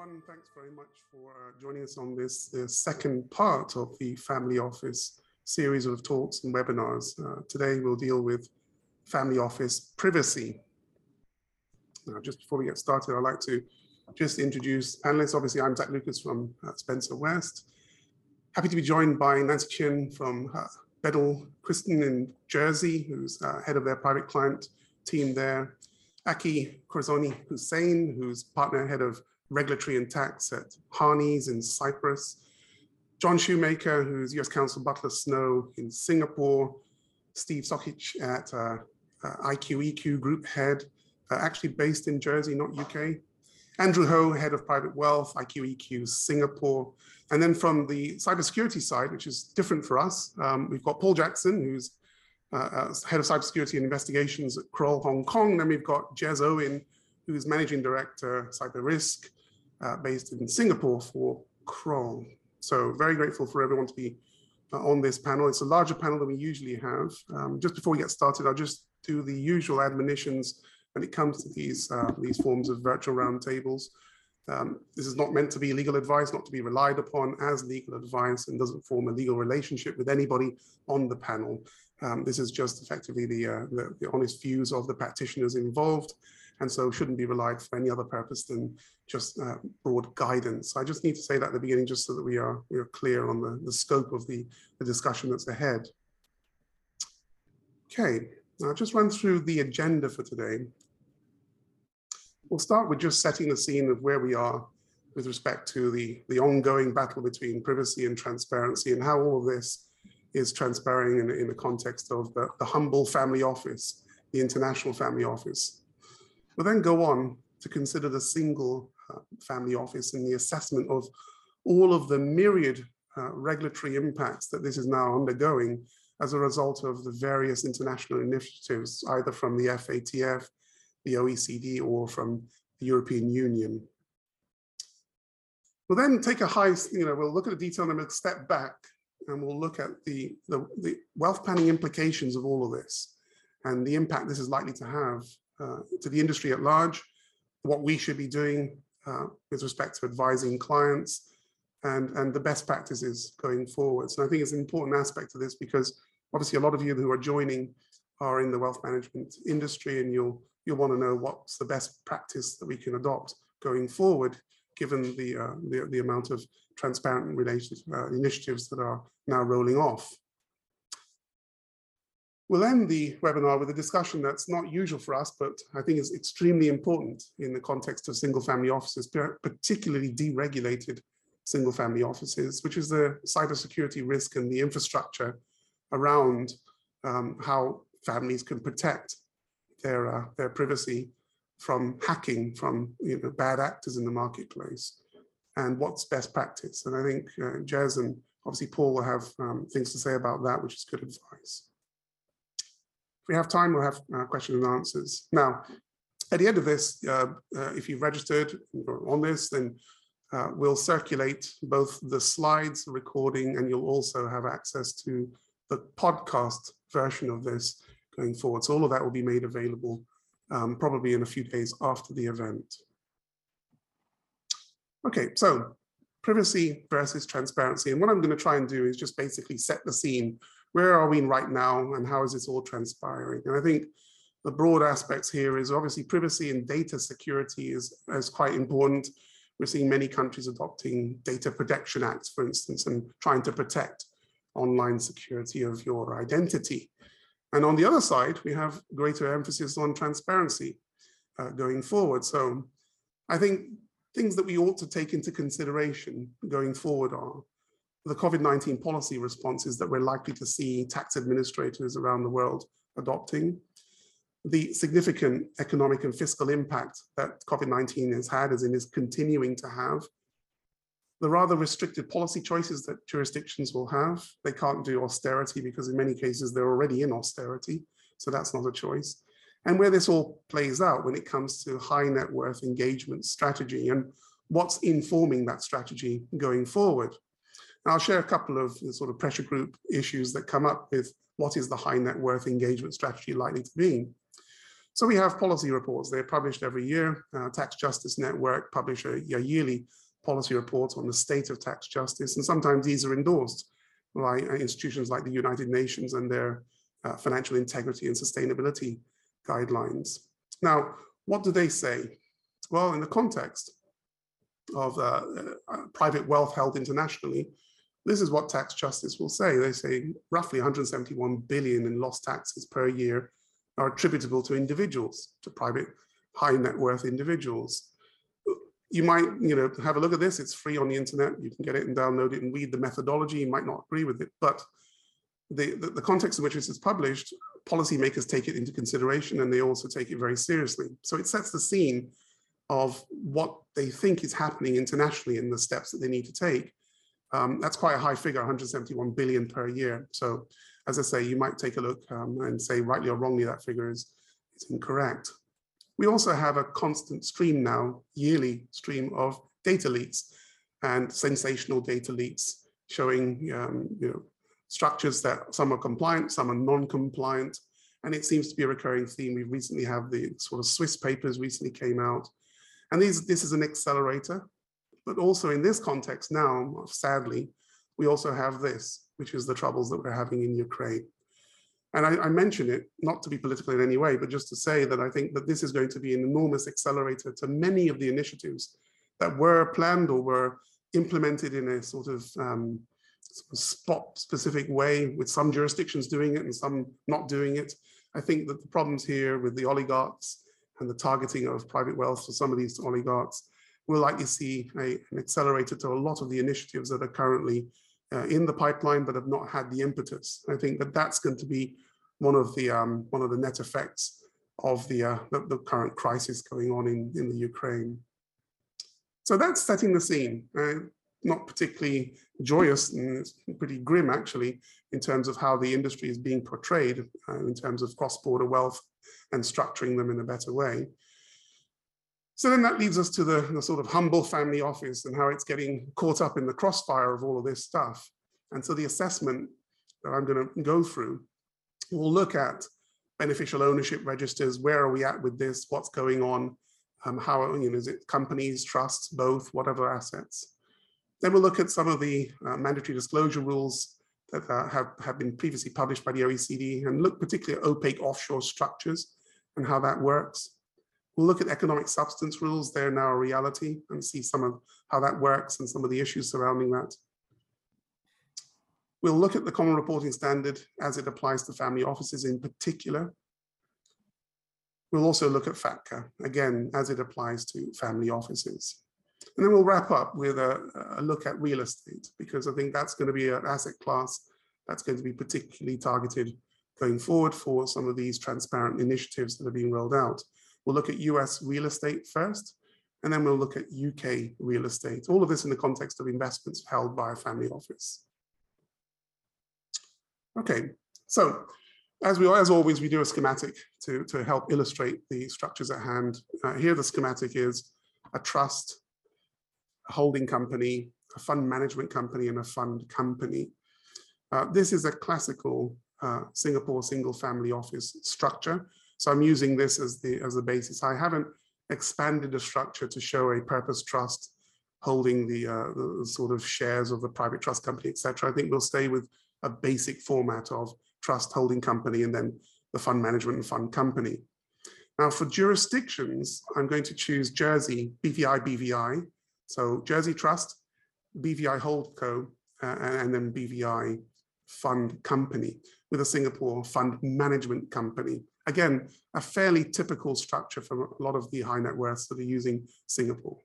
everyone. Thanks very much for uh, joining us on this the second part of the Family Office series of talks and webinars. Uh, today we'll deal with Family Office privacy. Now, just before we get started, I'd like to just introduce panelists. Obviously, I'm Zach Lucas from uh, Spencer West. Happy to be joined by Nancy Chien from uh, Bedell Cristin in Jersey, who's uh, head of their private client team there. Aki Korzoni Hussein, who's partner head of regulatory and tax at Harneys in Cyprus. John Shoemaker, who's US Counsel Butler Snow in Singapore. Steve Sokic at uh, uh, IQEQ Group Head, uh, actually based in Jersey, not UK. Andrew Ho, Head of Private Wealth, IQEQ Singapore. And then from the cybersecurity side, which is different for us, um, we've got Paul Jackson, who's uh, uh Head of Cybersecurity and Investigations at Kroll Hong Kong. Then we've got Jez Owen, who's Managing Director, Cyber Risk, uh, based in Singapore for Kroll. So very grateful for everyone to be uh, on this panel. It's a larger panel than we usually have. Um, just before we get started, I'll just do the usual admonitions when it comes to these, uh, these forms of virtual roundtables. Um, this is not meant to be legal advice, not to be relied upon as legal advice and doesn't form a legal relationship with anybody on the panel. Um, this is just effectively the, uh, the, the honest views of the practitioners involved and so shouldn't be relied for any other purpose than just uh, broad guidance. I just need to say that at the beginning just so that we are, we are clear on the, the scope of the, the discussion that's ahead. Okay, now I'll just run through the agenda for today. We'll start with just setting the scene of where we are with respect to the, the ongoing battle between privacy and transparency and how all of this is transpiring in, in the context of the, the humble family office, the international family office. We'll then go on to consider the single uh, family office and the assessment of all of the myriad uh, regulatory impacts that this is now undergoing as a result of the various international initiatives, either from the FATF, the OECD, or from the European Union. We'll then take a high, you know, we'll look at the detail and then we'll step back and we'll look at the, the, the wealth planning implications of all of this and the impact this is likely to have to the industry at large, what we should be doing uh, with respect to advising clients and, and the best practices going forwards. And I think it's an important aspect of this because obviously a lot of you who are joining are in the wealth management industry and you'll you'll want to know what's the best practice that we can adopt going forward, given the uh, the, the, amount of transparent related uh, initiatives that are now rolling off. We'll end the webinar with a discussion that's not usual for us, but I think is extremely important in the context of single family offices, particularly deregulated single family offices, which is the cybersecurity risk and the infrastructure around um, how families can protect their, uh, their privacy from hacking from you know, bad actors in the marketplace and what's best practice. And I think uh, Jez and obviously Paul will have um, things to say about that, which is good advice we have time, we'll have uh, questions and answers. Now, at the end of this, uh, uh, if you've registered on this, then uh, we'll circulate both the slides, recording, and you'll also have access to the podcast version of this going forward. So all of that will be made available um, probably in a few days after the event. Okay, so privacy versus transparency. And what I'm going to try and do is just basically set the scene where are we right now and how is this all transpiring? And I think the broad aspects here is obviously privacy and data security is, is quite important. We're seeing many countries adopting data protection acts, for instance, and trying to protect online security of your identity. And on the other side, we have greater emphasis on transparency uh, going forward. So I think things that we ought to take into consideration going forward are the COVID-19 policy responses that we're likely to see tax administrators around the world adopting, the significant economic and fiscal impact that COVID-19 has had as in is continuing to have, the rather restricted policy choices that jurisdictions will have. They can't do austerity because in many cases they're already in austerity, so that's not a choice. And where this all plays out when it comes to high net worth engagement strategy and what's informing that strategy going forward. And I'll share a couple of sort of pressure group issues that come up with what is the high net worth engagement strategy likely to be. So we have policy reports. They're published every year. Uh, Tax Justice Network publish a, a, yearly policy report on the state of tax justice. And sometimes these are endorsed by institutions like the United Nations and their uh, financial integrity and sustainability guidelines. Now, what do they say? Well, in the context of uh, uh, private wealth held internationally, this is what tax justice will say. They say roughly 171 billion in lost taxes per year are attributable to individuals, to private high net worth individuals. You might, you know, have a look at this. It's free on the internet. You can get it and download it and read the methodology. You might not agree with it, but the, the, the context in which this is published, policymakers take it into consideration and they also take it very seriously. So it sets the scene of what they think is happening internationally and the steps that they need to take. Um, that's quite a high figure, 171 billion per year. So as I say, you might take a look um, and say rightly or wrongly that figure is, is incorrect. We also have a constant stream now, yearly stream of data leaks and sensational data leaks showing um, you know, structures that some are compliant, some are non-compliant, and it seems to be a recurring theme. We recently have the sort of Swiss papers recently came out, and these, this is an accelerator, but also in this context now, sadly, we also have this, which is the troubles that we're having in Ukraine. And I, I mention it not to be political in any way, but just to say that I think that this is going to be an enormous accelerator to many of the initiatives that were planned or were implemented in a sort of um, spot specific way with some jurisdictions doing it and some not doing it. I think that the problems here with the oligarchs and the targeting of private wealth for some of these oligarchs will likely see a, an accelerator to a lot of the initiatives that are currently uh, in the pipeline but have not had the impetus. I think that that's going to be one of the um, one of the net effects of the, uh, the, the current crisis going on in in the Ukraine. So that's setting the scene. Uh, not particularly joyous and it's pretty grim actually in terms of how the industry is being portrayed uh, in terms of cross-border wealth and structuring them in a better way. So then that leads us to the, the, sort of humble family office and how it's getting caught up in the crossfire of all of this stuff. And so the assessment that I'm going to go through will look at beneficial ownership registers. Where are we at with this? What's going on? Um, how you know, is it companies, trusts, both, whatever assets? Then we'll look at some of the uh, mandatory disclosure rules that uh, have, have been previously published by the OECD and look particularly at opaque offshore structures and how that works. We'll look at economic substance rules. They're now a reality and see some of how that works and some of the issues surrounding that. We'll look at the common reporting standard as it applies to family offices in particular. We'll also look at FATCA, again, as it applies to family offices. And then we'll wrap up with a, a look at real estate, because I think that's going to be an asset class that's going to be particularly targeted going forward for some of these transparent initiatives that are being rolled out. We'll look at US real estate first, and then we'll look at UK real estate. All of this in the context of investments held by a family office. Okay, so as we as always, we do a schematic to, to help illustrate the structures at hand. Uh, here the schematic is a trust, a holding company, a fund management company, and a fund company. Uh, this is a classical uh, Singapore single family office structure. So I'm using this as the as the basis. I haven't expanded the structure to show a purpose trust holding the, uh, the sort of shares of the private trust company, etc. I think we'll stay with a basic format of trust holding company and then the fund management and fund company. Now for jurisdictions, I'm going to choose Jersey, BVI, BVI. So Jersey Trust, BVI Holdco, uh, and then BVI Fund Company with a Singapore Fund Management Company. Again, a fairly typical structure for a lot of the high net worths that are using Singapore.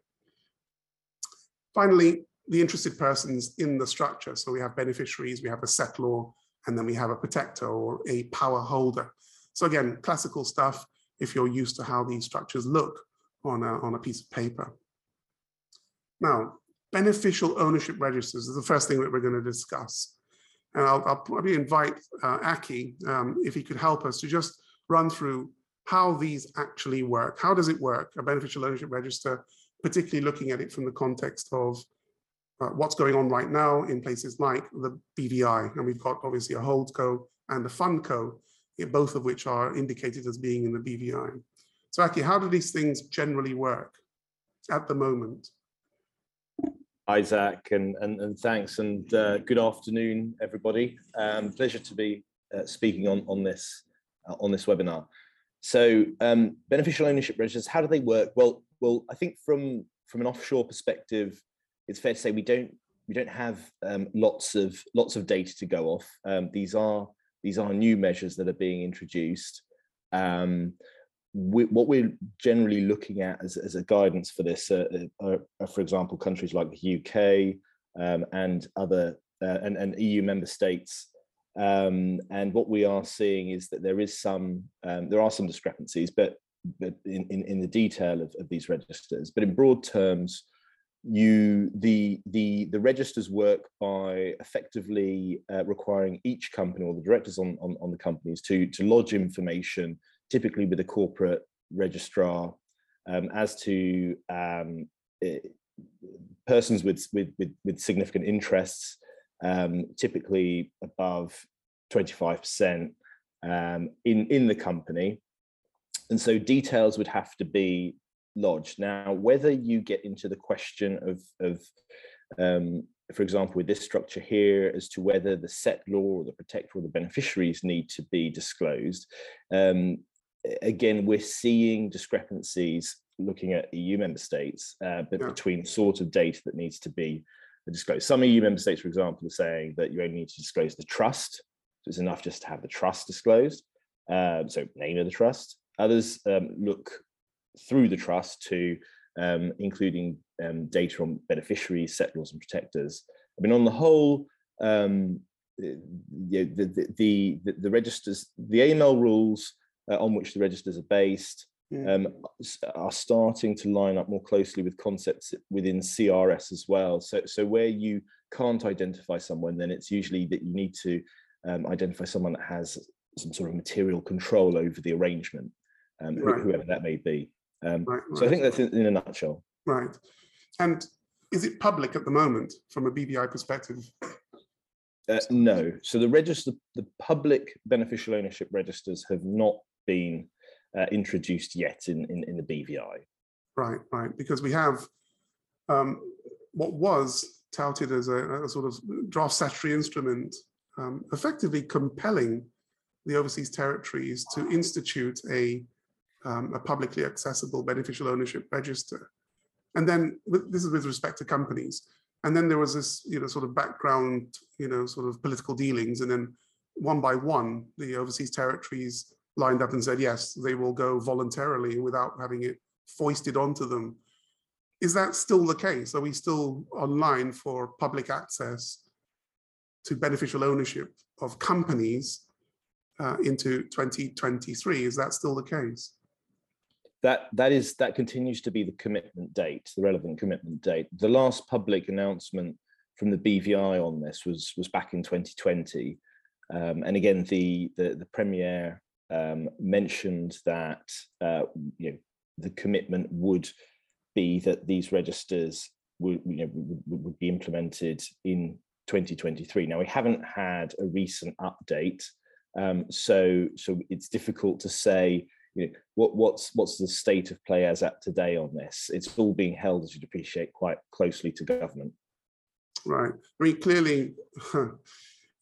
Finally, the interested persons in the structure. So we have beneficiaries, we have a settlor, and then we have a protector or a power holder. So again, classical stuff if you're used to how these structures look on a, on a piece of paper. Now, beneficial ownership registers is the first thing that we're going to discuss. And I'll, I'll probably invite uh, Aki, um, if he could help us to just run through how these actually work. How does it work, a beneficial ownership register, particularly looking at it from the context of uh, what's going on right now in places like the BVI. And we've got obviously a holdco and a fundco both of which are indicated as being in the BVI. So Aki, how do these things generally work at the moment? Isaac, and, and, and thanks, and uh, good afternoon, everybody. Um, pleasure to be uh, speaking on, on, this, on this webinar. So um, beneficial ownership registers, how do they work? Well, well, I think from, from an offshore perspective, it's fair to say we don't we don't have um, lots of lots of data to go off. Um, these are these are new measures that are being introduced. Um, we, what we're generally looking at as, as a guidance for this uh, uh are, for example, countries like the UK um, and other uh, and, and, EU member states. Um, and what we are seeing is that there is some um, there are some discrepancies, but, but in, in, in the detail of, of these registers. But in broad terms, you the the the registers work by effectively uh, requiring each company or the directors on, on, on the companies to to lodge information typically with a corporate registrar um, as to um, it, persons with, with with with significant interests um, typically above 25% um, in in the company and so details would have to be lodged. Now, whether you get into the question of, of um, for example, with this structure here, as to whether the settlor or the protector or the beneficiaries need to be disclosed, um, again, we're seeing discrepancies looking at EU member states, uh, but yeah. between sort of data that needs to be disclosed. Some EU member states, for example, are saying that you only need to disclose the trust. So it's enough just to have the trust disclosed. Uh, so name of the trust. Others um, look through the trust to um, including um, data on beneficiaries, settlors, and protectors. I mean, on the whole, um, the, the, the, the, the registers, the AML rules uh, on which the registers are based um, are starting to line up more closely with concepts within CRS as well. So, so where you can't identify someone, then it's usually that you need to um, identify someone that has some sort of material control over the arrangement, um, right. whoever that may be. Um, right, right. So I think that's in, in, a nutshell. Right. And is it public at the moment from a BVI perspective? Uh, no. So the register, the public beneficial ownership registers have not been uh, introduced yet in, in, in, the BVI. Right, right. Because we have um, what was touted as a, a, sort of draft statutory instrument, um, effectively compelling the overseas territories to institute a um, a publicly accessible beneficial ownership register. And then this is with respect to companies. And then there was this, you know, sort of background, you know, sort of political dealings. And then one by one, the overseas territories lined up and said, yes, they will go voluntarily without having it foisted onto them. Is that still the case? Are we still online for public access to beneficial ownership of companies uh, into 2023? Is that still the case? that that is that continues to be the commitment date, the relevant commitment date. The last public announcement from the BVI on this was was back in 2020, um, and again the the, the premier um, mentioned that uh, you know the commitment would be that these registers would you know would, be implemented in 2023. Now we haven't had a recent update, um, so so it's difficult to say you know, what, what's what's the state of play as at today on this? It's all being held, as you'd appreciate, quite closely to government. Right. I mean, clearly,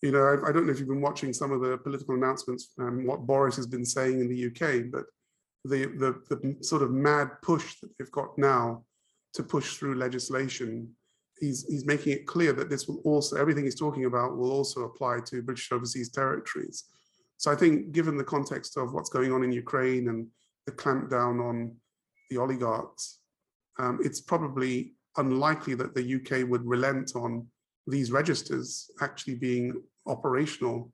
you know, I, I, don't know if you've been watching some of the political announcements and what Boris has been saying in the UK, but the, the, the sort of mad push that they've got now to push through legislation, he's, he's making it clear that this will also, everything he's talking about will also apply to British overseas territories. So I think given the context of what's going on in Ukraine and the clampdown on the oligarchs, um, it's probably unlikely that the UK would relent on these registers actually being operational.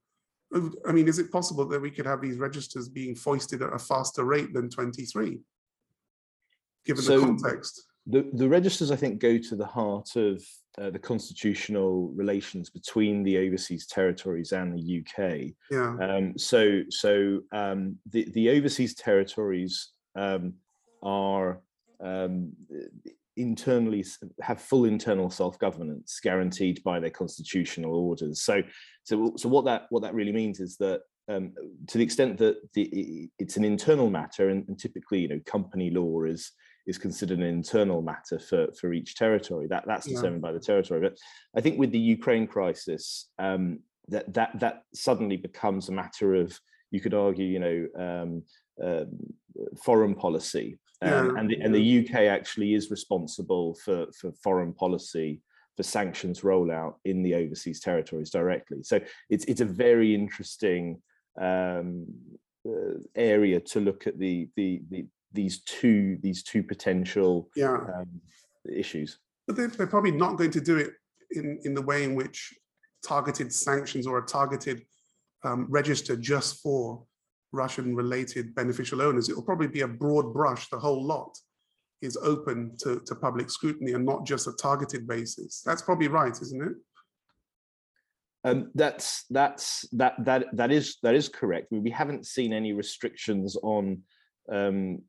I mean, is it possible that we could have these registers being foisted at a faster rate than 23, given so the context? The, the registers, I think, go to the heart of uh, the constitutional relations between the overseas territories and the UK. Yeah. Um, so so um, the the overseas territories um, are um, internally have full internal self-governance guaranteed by their constitutional orders. So so so what that what that really means is that um, to the extent that the, it's an internal matter, and, and, typically, you know, company law is is considered an internal matter for for each territory. That that's determined yeah. by the territory. But I think with the Ukraine crisis, um, that that that suddenly becomes a matter of you could argue, you know, um, um foreign policy, um, yeah. and the, and the UK actually is responsible for for foreign policy for sanctions rollout in the overseas territories directly. So it's it's a very interesting um, uh, area to look at the, the the these two these two potential yeah. um, issues. But they're, they're probably not going to do it in in the way in which targeted sanctions or a targeted um, register just for Russian related beneficial owners. It will probably be a broad brush, the whole lot is open to, to public scrutiny and not just a targeted basis. That's probably right, isn't it? Um, that's that's that that that is that is correct. I mean, we haven't seen any restrictions on um,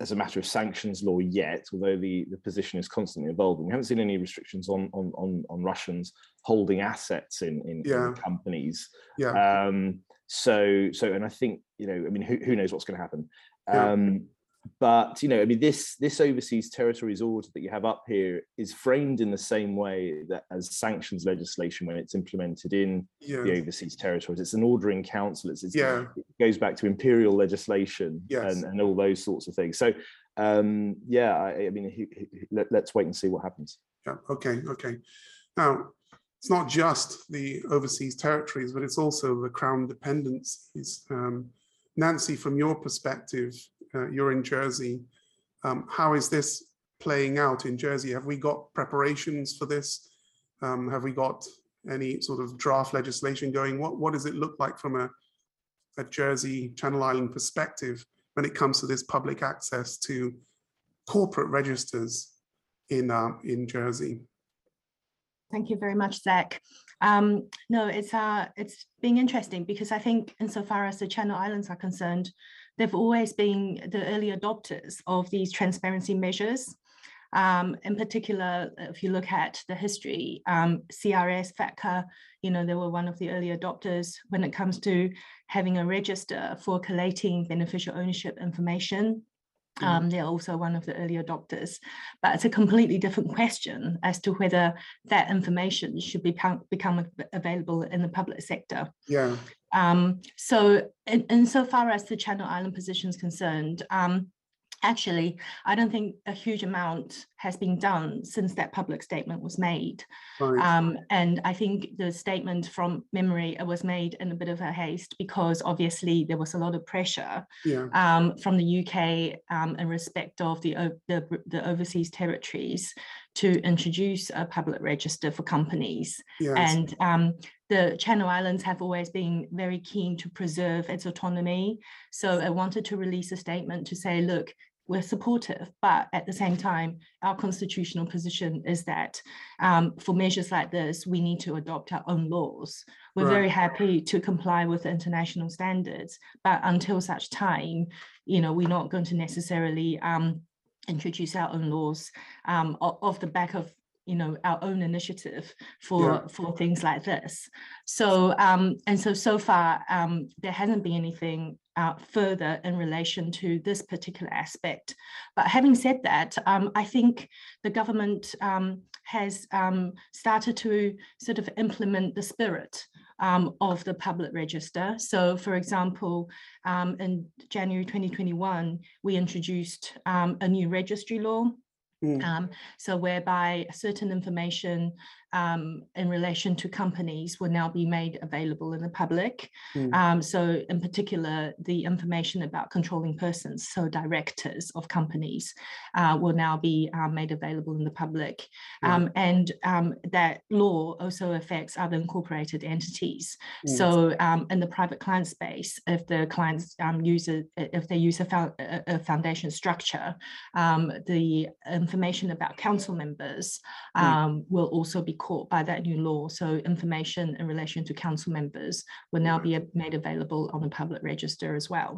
as a matter of sanctions law yet, although the, the position is constantly evolving. We haven't seen any restrictions on on on, on Russians holding assets in in, yeah. in companies. Yeah. Um, so so, and I think you know, I mean, who who knows what's going to happen? Yeah. Um, but you know, I mean, this this overseas territories order that you have up here is framed in the same way that as sanctions legislation when it's implemented in yeah. the overseas territories. It's an order in council. It's, it's yeah. it goes back to imperial legislation yes. and, and all those sorts of things. So um, yeah, I, I mean, he, he, let, let's wait and see what happens. Yeah. Okay. Okay. Now, it's not just the overseas territories, but it's also the crown dependencies. Um, Nancy, from your perspective, uh, you're in Jersey. Um, how is this playing out in Jersey? Have we got preparations for this? Um, have we got any sort of draft legislation going? What, what does it look like from a, a Jersey Channel Island perspective when it comes to this public access to corporate registers in, uh, in Jersey? Thank you very much, Zach. Um, no, it's uh, it's being interesting because I think insofar as the Channel Islands are concerned, they've always been the early adopters of these transparency measures. Um, in particular, if you look at the history, um, CRS, FATCA, you know, they were one of the early adopters when it comes to having a register for collating beneficial ownership information. Um, they're also one of the early adopters, but it's a completely different question as to whether that information should become become available in the public sector. Yeah. Um, so, in, insofar as the Channel Island position is concerned, um, actually, I don't think a huge amount has been done since that public statement was made. Right. Um, and I think the statement from memory was made in a bit of a haste because obviously there was a lot of pressure yeah. um, from the UK um, in respect of the, the, the, overseas territories to introduce a public register for companies. Yes. And um, the Channel Islands have always been very keen to preserve its autonomy. So I wanted to release a statement to say, look, we're supportive, but at the same time, our constitutional position is that um, for measures like this, we need to adopt our own laws. We're right. very happy to comply with international standards, but until such time, you know, we're not going to necessarily um, introduce our own laws um, off the back of you know our own initiative for yeah. for things like this so um and so so far um there hasn't been anything uh, further in relation to this particular aspect. But having said that, um, I think the government um, has um, started to sort of implement the spirit um, of the public register. So for example, um, in January 2021, we introduced um, a new registry law Mm. Um, so whereby certain information um, in relation to companies will now be made available in the public. Mm. Um, so in particular, the information about controlling persons, so directors of companies, uh, will now be um, made available in the public. Yeah. and um, that law also affects other incorporated entities. Mm. So um, in the private client space, if the clients use a, if they use a, fo a foundation structure, the information about council members mm. will also be caught by that new law. So information in relation to council members will now be made available on the public register as well.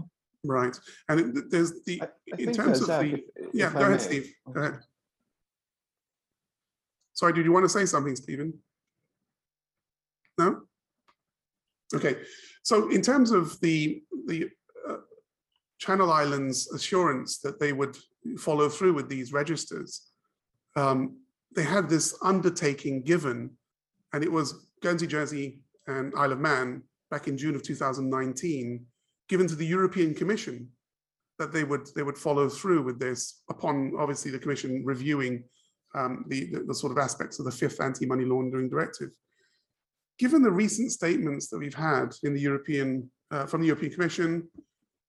Right. And there's the, I, I in terms of the, if, yeah, go ahead, Steve. Go ahead. Sorry, did you want to say something, Stephen? No? Okay, so in terms of the the uh, Channel Islands assurance that they would follow through with these registers, um, they had this undertaking given, and it was Guernsey, Jersey, and Isle of Man back in June of 2019, given to the European Commission that they would they would follow through with this upon obviously the Commission reviewing um, the, the, the sort of aspects of the fifth anti-money laundering directive. Given the recent statements that we've had in the European uh, from the European Commission,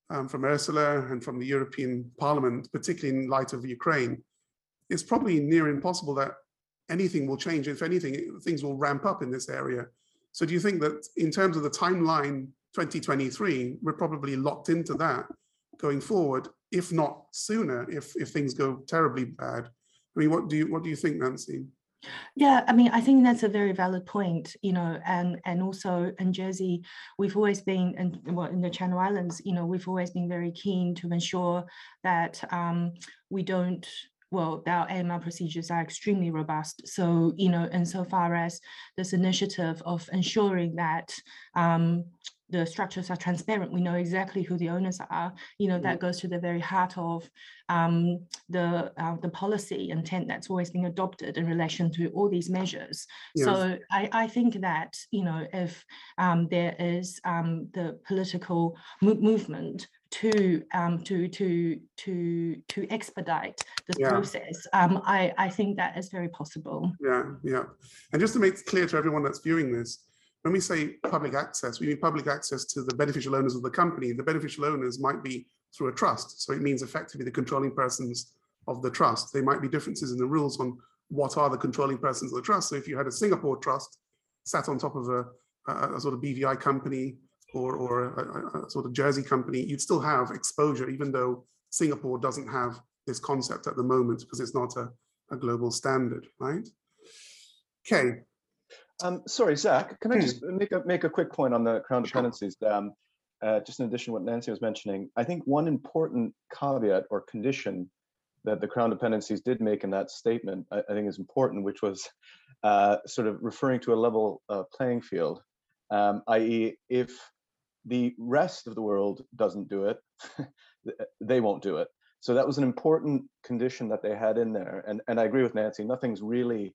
um, from Ursula, and from the European Parliament, particularly in light of Ukraine, it's probably near impossible that anything will change. If anything, things will ramp up in this area. So do you think that in terms of the timeline 2023, we're probably locked into that going forward, if not sooner, if if things go terribly bad? I mean, what do you what do you think, Nancy? Yeah, I mean, I think that's a very valid point, you know, and and also in Jersey, we've always been, and well, in the Channel Islands, you know, we've always been very keen to ensure that um, we don't well, our AML procedures are extremely robust. So, you know, insofar as this initiative of ensuring that um, the structures are transparent, we know exactly who the owners are, you know, that mm. goes to the very heart of um, the, uh, the policy intent that's always been adopted in relation to all these measures. Yes. So I, I think that, you know, if um, there is um, the political mo movement to um, to to to to expedite this yeah. process. Um, I I think that is very possible. Yeah, yeah. And just to make it clear to everyone that's viewing this, when we say public access, we mean public access to the beneficial owners of the company. The beneficial owners might be through a trust, so it means effectively the controlling persons of the trust. There might be differences in the rules on what are the controlling persons of the trust. So if you had a Singapore trust sat on top of a, a, a sort of BVI company or, or a, a, sort of Jersey company, you'd still have exposure, even though Singapore doesn't have this concept at the moment because it's not a, a global standard, right? Okay. Um, sorry, Zach, can I just hmm. make a make a quick point on the crown dependencies? Sure. Um, uh, just in addition to what Nancy was mentioning, I think one important caveat or condition that the crown dependencies did make in that statement, I, I think is important, which was uh, sort of referring to a level uh, playing field, um, i.e., if the rest of the world doesn't do it, they won't do it. So that was an important condition that they had in there. And, and I agree with Nancy, nothing's really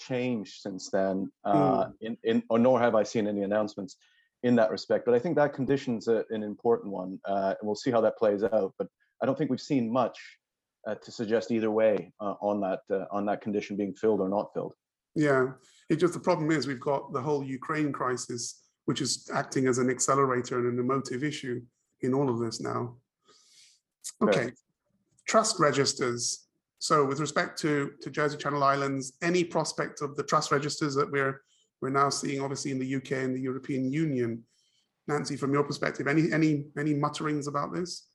changed since then, uh, mm. in, in, or nor have I seen any announcements in that respect. But I think that condition's a, an important one, uh, and we'll see how that plays out. But I don't think we've seen much uh, to suggest either way uh, on that uh, on that condition being filled or not filled. Yeah, it just the problem is we've got the whole Ukraine crisis which is acting as an accelerator and an emotive issue in all of this now. Okay, right. trust registers. So with respect to, to Jersey Channel Islands, any prospect of the trust registers that we're we're now seeing obviously in the UK and the European Union. Nancy, from your perspective, any any any mutterings about this?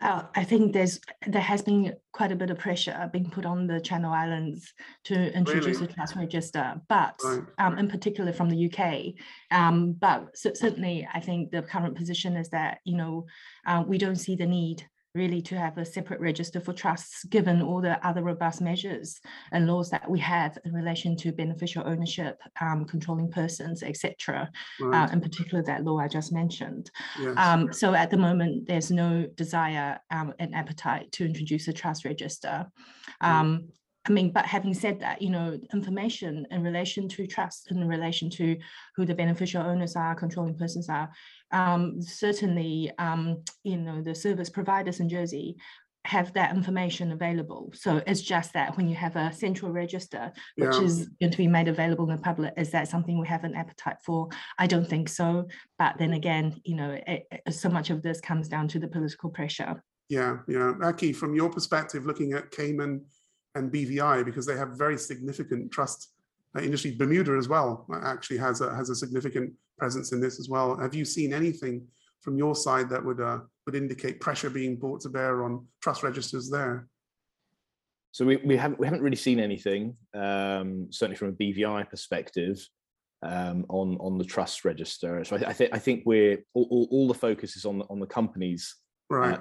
Uh, I think there's there has been quite a bit of pressure being put on the Channel Islands to introduce really? a trust register, but right. um, in particular from the UK. Um, but certainly, I think the current position is that you know uh, we don't see the need really to have a separate register for trusts, given all the other robust measures and laws that we have in relation to beneficial ownership, um, controlling persons, etc. Uh, right. Uh, in particular, that law I just mentioned. Yes. Um, so at the moment, there's no desire um, and appetite to introduce a trust register. Um, I mean, but having said that, you know, information in relation to trust, in relation to who the beneficial owners are, controlling persons are, um, certainly, um, you know, the service providers in Jersey have that information available. So it's just that when you have a central register, which yeah. is going to be made available in the public, is that something we have an appetite for? I don't think so. But then again, you know, it, it, so much of this comes down to the political pressure. Yeah, yeah. Aki, from your perspective, looking at Cayman and BVI, because they have very significant trust uh, industry, Bermuda as well actually has a, has a significant presence in this as well. Have you seen anything from your side that would uh, would indicate pressure being brought to bear on trust registers there? So we, we haven't we haven't really seen anything, um, certainly from a BVI perspective, um, on on the trust register. So I, I think I think we're all, all, the focus is on the, on the company's right. uh,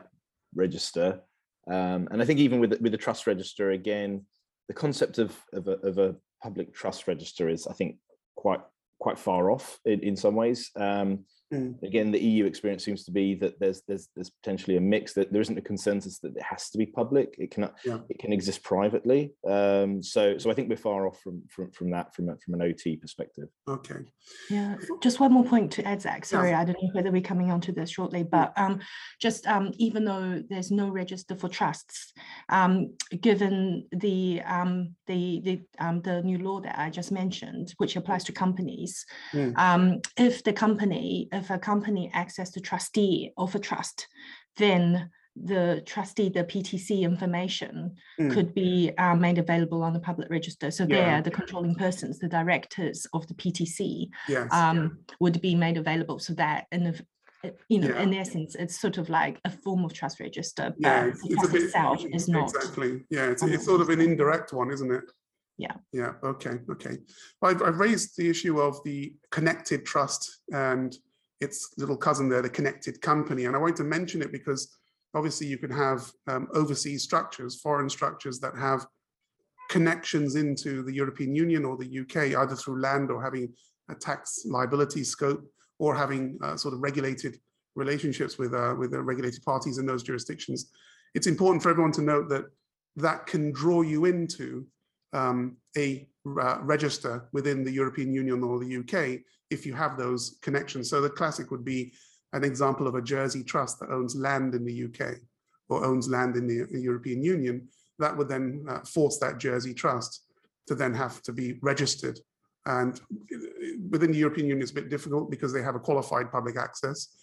register, um, and I think even with the, with the trust register again, the concept of of a, of a public trust register is I think quite quite far off in, in some ways. Um, Mm. Again, the EU experience seems to be that there's there's there's potentially a mix that there isn't a consensus that it has to be public. It can Yeah. it can exist privately. Um, so so I think we're far off from from from that from a, from an OT perspective. Okay. Yeah, just one more point to add, Zach. Sorry, I don't know whether we're coming on to this shortly, but um, just um, even though there's no register for trusts, um, given the um, the the um, the new law that I just mentioned, which applies to companies, Mm. um, if the company, if a company access to trustee of a trust, then the trustee, the PTC information Mm. could be uh, made available on the public register. So Yeah. there, the controlling persons, the directors of the PTC, Yes. um, would be made available so that in the, you know, Yeah. in essence, it's sort of like a form of trust register, yeah, but it's, the it's a trust bit itself is not. exactly. Yeah, it's, it's sort of an indirect one, isn't it? Yeah. Yeah. Okay. Okay. I've, I've raised the issue of the connected trust and its little cousin there, the connected company, and I want to mention it because obviously you can have um, overseas structures, foreign structures that have connections into the European Union or the UK, either through land or having a tax liability scope, or having uh, sort of regulated relationships with uh, with the regulated parties in those jurisdictions. It's important for everyone to note that that can draw you into um, a uh, register within the European Union or the UK if you have those connections. So the classic would be an example of a Jersey trust that owns land in the UK or owns land in the European Union. That would then uh, force that Jersey trust to then have to be registered. And within the European Union, it's a bit difficult because they have a qualified public access.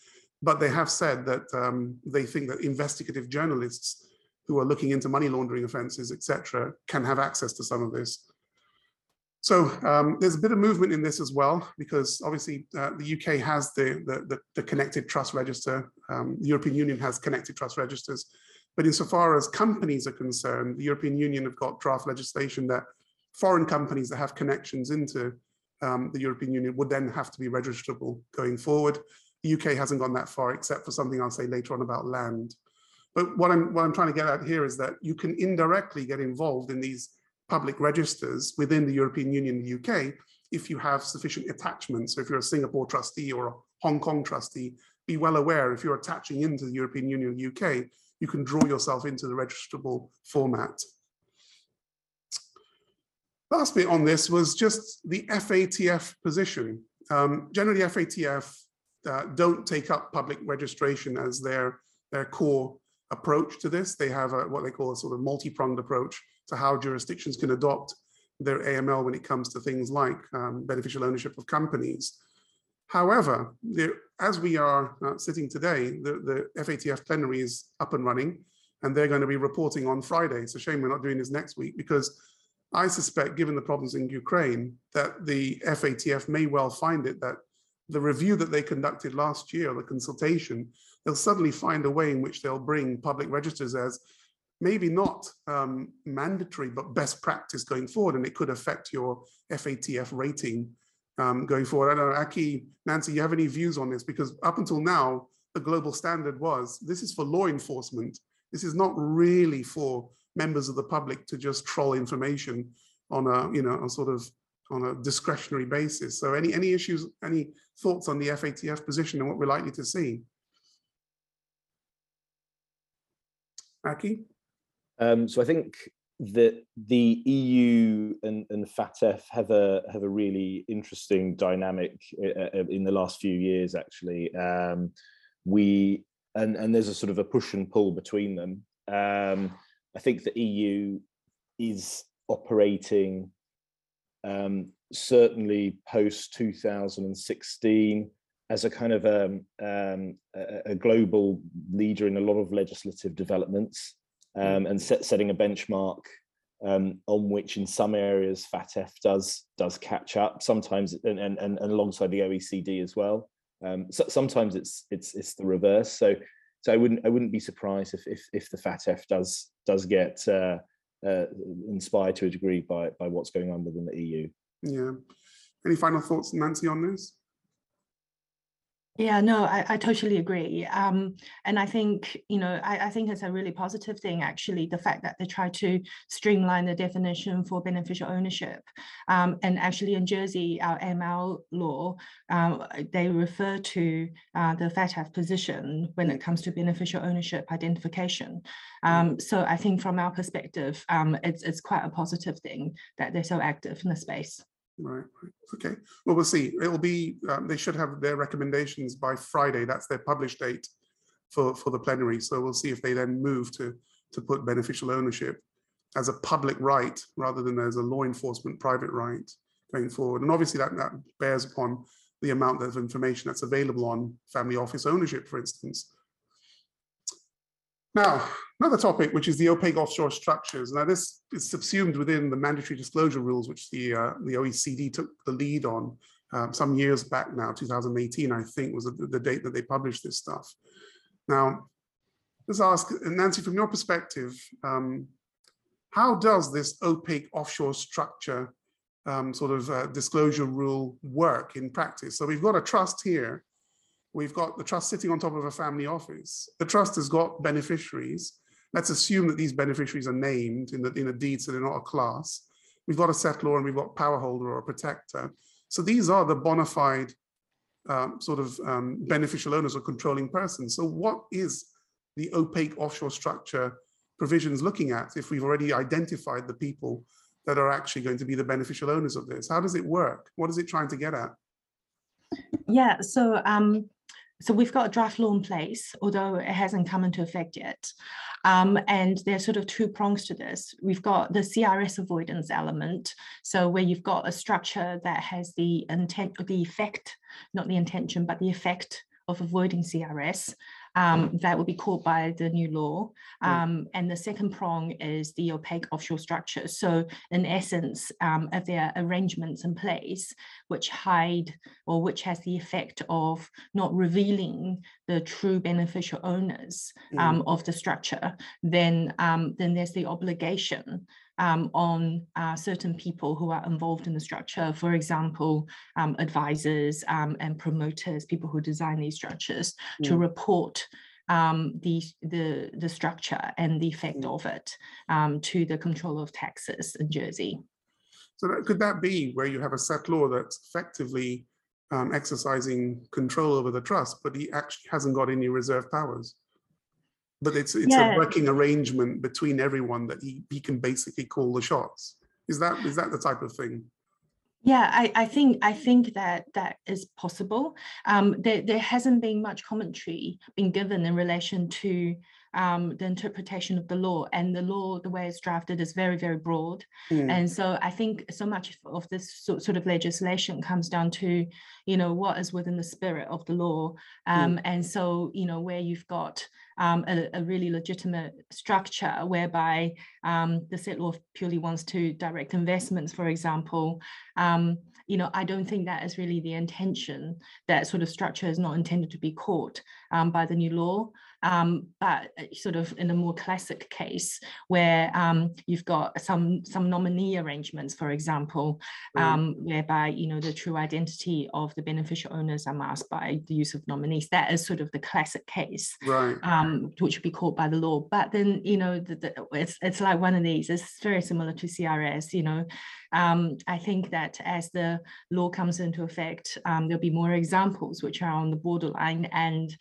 But they have said that um, they think that investigative journalists who are looking into money laundering offenses, etc., can have access to some of this. So um, there's a bit of movement in this as well, because obviously uh, the UK has the, the, the, connected trust register. Um, the European Union has connected trust registers. But insofar as companies are concerned, the European Union have got draft legislation that foreign companies that have connections into um, the European Union would then have to be registrable going forward. The UK hasn't gone that far, except for something I'll say later on about land. But what I'm, what I'm trying to get at here is that you can indirectly get involved in these public registers within the European Union, the UK, if you have sufficient attachments. So if you're a Singapore trustee or a Hong Kong trustee, be well aware if you're attaching into the European Union, UK, you can draw yourself into the registrable format. Last bit on this was just the FATF position. Um, generally, FATF uh, don't take up public registration as their, their core approach to this. They have a, what they call a sort of multi-pronged approach to how jurisdictions can adopt their AML when it comes to things like um, beneficial ownership of companies. However, there, as we are uh, sitting today, the, the FATF plenary is up and running, and they're going to be reporting on Friday. It's a shame we're not doing this next week because I suspect, given the problems in Ukraine, that the FATF may well find it that the review that they conducted last year, the consultation, they'll suddenly find a way in which they'll bring public registers as maybe not um, mandatory, but best practice going forward. And it could affect your FATF rating um, going forward. I don't know, Aki, Nancy, you have any views on this? Because up until now, the global standard was this is for law enforcement. This is not really for members of the public to just troll information on a, you know, a sort of on a discretionary basis. So any any issues, any thoughts on the FATF position and what we're likely to see? Aki? Um, so I think that the EU and, and FATF have a have a really interesting dynamic uh, in the last few years. Actually, um, we and and there's a sort of a push and pull between them. Um, I think the EU is operating um, certainly post 2016 as a kind of um, um, a, a, global leader in a lot of legislative developments um, and set, setting a benchmark um, on which in some areas FATF does does catch up sometimes and, and, and alongside the OECD as well. Um, so sometimes it's it's it's the reverse. So so I wouldn't I wouldn't be surprised if if, if the FATF does does get uh, uh, inspired to a degree by by what's going on within the EU. Yeah. Any final thoughts, Nancy, on this? Yeah, no, I, I totally agree. Um, and I think, you know, I, I think it's a really positive thing, actually, the fact that they try to streamline the definition for beneficial ownership. Um, and actually in Jersey, our ML law, uh, they refer to uh, the FATF position when it comes to beneficial ownership identification. Um, so I think from our perspective, um, it's, it's quite a positive thing that they're so active in the space. Right. Okay. Well, we'll see. It'll be, um, they should have their recommendations by Friday. That's their published date for, for the plenary. So we'll see if they then move to, to put beneficial ownership as a public right rather than as a law enforcement private right going forward. And obviously that, that bears upon the amount of information that's available on family office ownership, for instance. Now, another topic, which is the opaque offshore structures. Now, this is subsumed within the mandatory disclosure rules, which the, uh, the OECD took the lead on um, some years back now, 2018, I think was the, date that they published this stuff. Now, let's ask, Nancy, from your perspective, um, how does this opaque offshore structure um, sort of uh, disclosure rule work in practice? So we've got a trust here We've got the trust sitting on top of a family office. The trust has got beneficiaries. Let's assume that these beneficiaries are named in, the, in a deed, so they're not a class. We've got a settlor and we've got power holder or a protector. So these are the bona fide um, sort of um, beneficial owners or controlling persons. So what is the opaque offshore structure provisions looking at if we've already identified the people that are actually going to be the beneficial owners of this? How does it work? What is it trying to get at? Yeah, so um, so we've got a draft law in place, although it hasn't come into effect yet. Um, and there's sort of two prongs to this. We've got the CRS avoidance element. So where you've got a structure that has the intent, the effect, not the intention, but the effect of avoiding CRS um, that will be caught by the new law. Um, and the second prong is the opaque offshore structure. So in essence, um, if there are arrangements in place which hide or which has the effect of not revealing the true beneficial owners um, mm. of the structure, then, um, then there's the obligation um, on uh, certain people who are involved in the structure, for example, um, advisors um, and promoters, people who design these structures, mm. to report um, the, the, the structure and the effect mm. of it um, to the Comptroller of Taxes in Jersey. So that, could that be where you have a settlor that's effectively um, exercising control over the trust, but he actually hasn't got any reserve powers? But it's it's yeah. a working arrangement between everyone that he, he can basically call the shots is that is that the type of thing yeah, I, I think I think that that is possible. Um, there, there hasn't been much commentary being given in relation to um, the interpretation of the law. And the law, the way it's drafted, is very, very broad. Mm. And so I think so much of this sort of legislation comes down to, you know, what is within the spirit of the law. Um, mm. And so, you know, where you've got um, a, a, really legitimate structure whereby um, the settlor purely wants to direct investments, for example, um, you know, I don't think that is really the intention. That sort of structure is not intended to be caught um, by the new law. Um, but uh, sort of in a more classic case where um, you've got some some nominee arrangements, for example, um, whereby you know the true identity of the beneficial owners are masked by the use of nominees. That is sort of the classic case, right. Um, which would be caught by the law. But then you know the, the, it's it's like one of these. It's very similar to CRS. You know, um, I think that as the law comes into effect, um, there'll be more examples which are on the borderline, and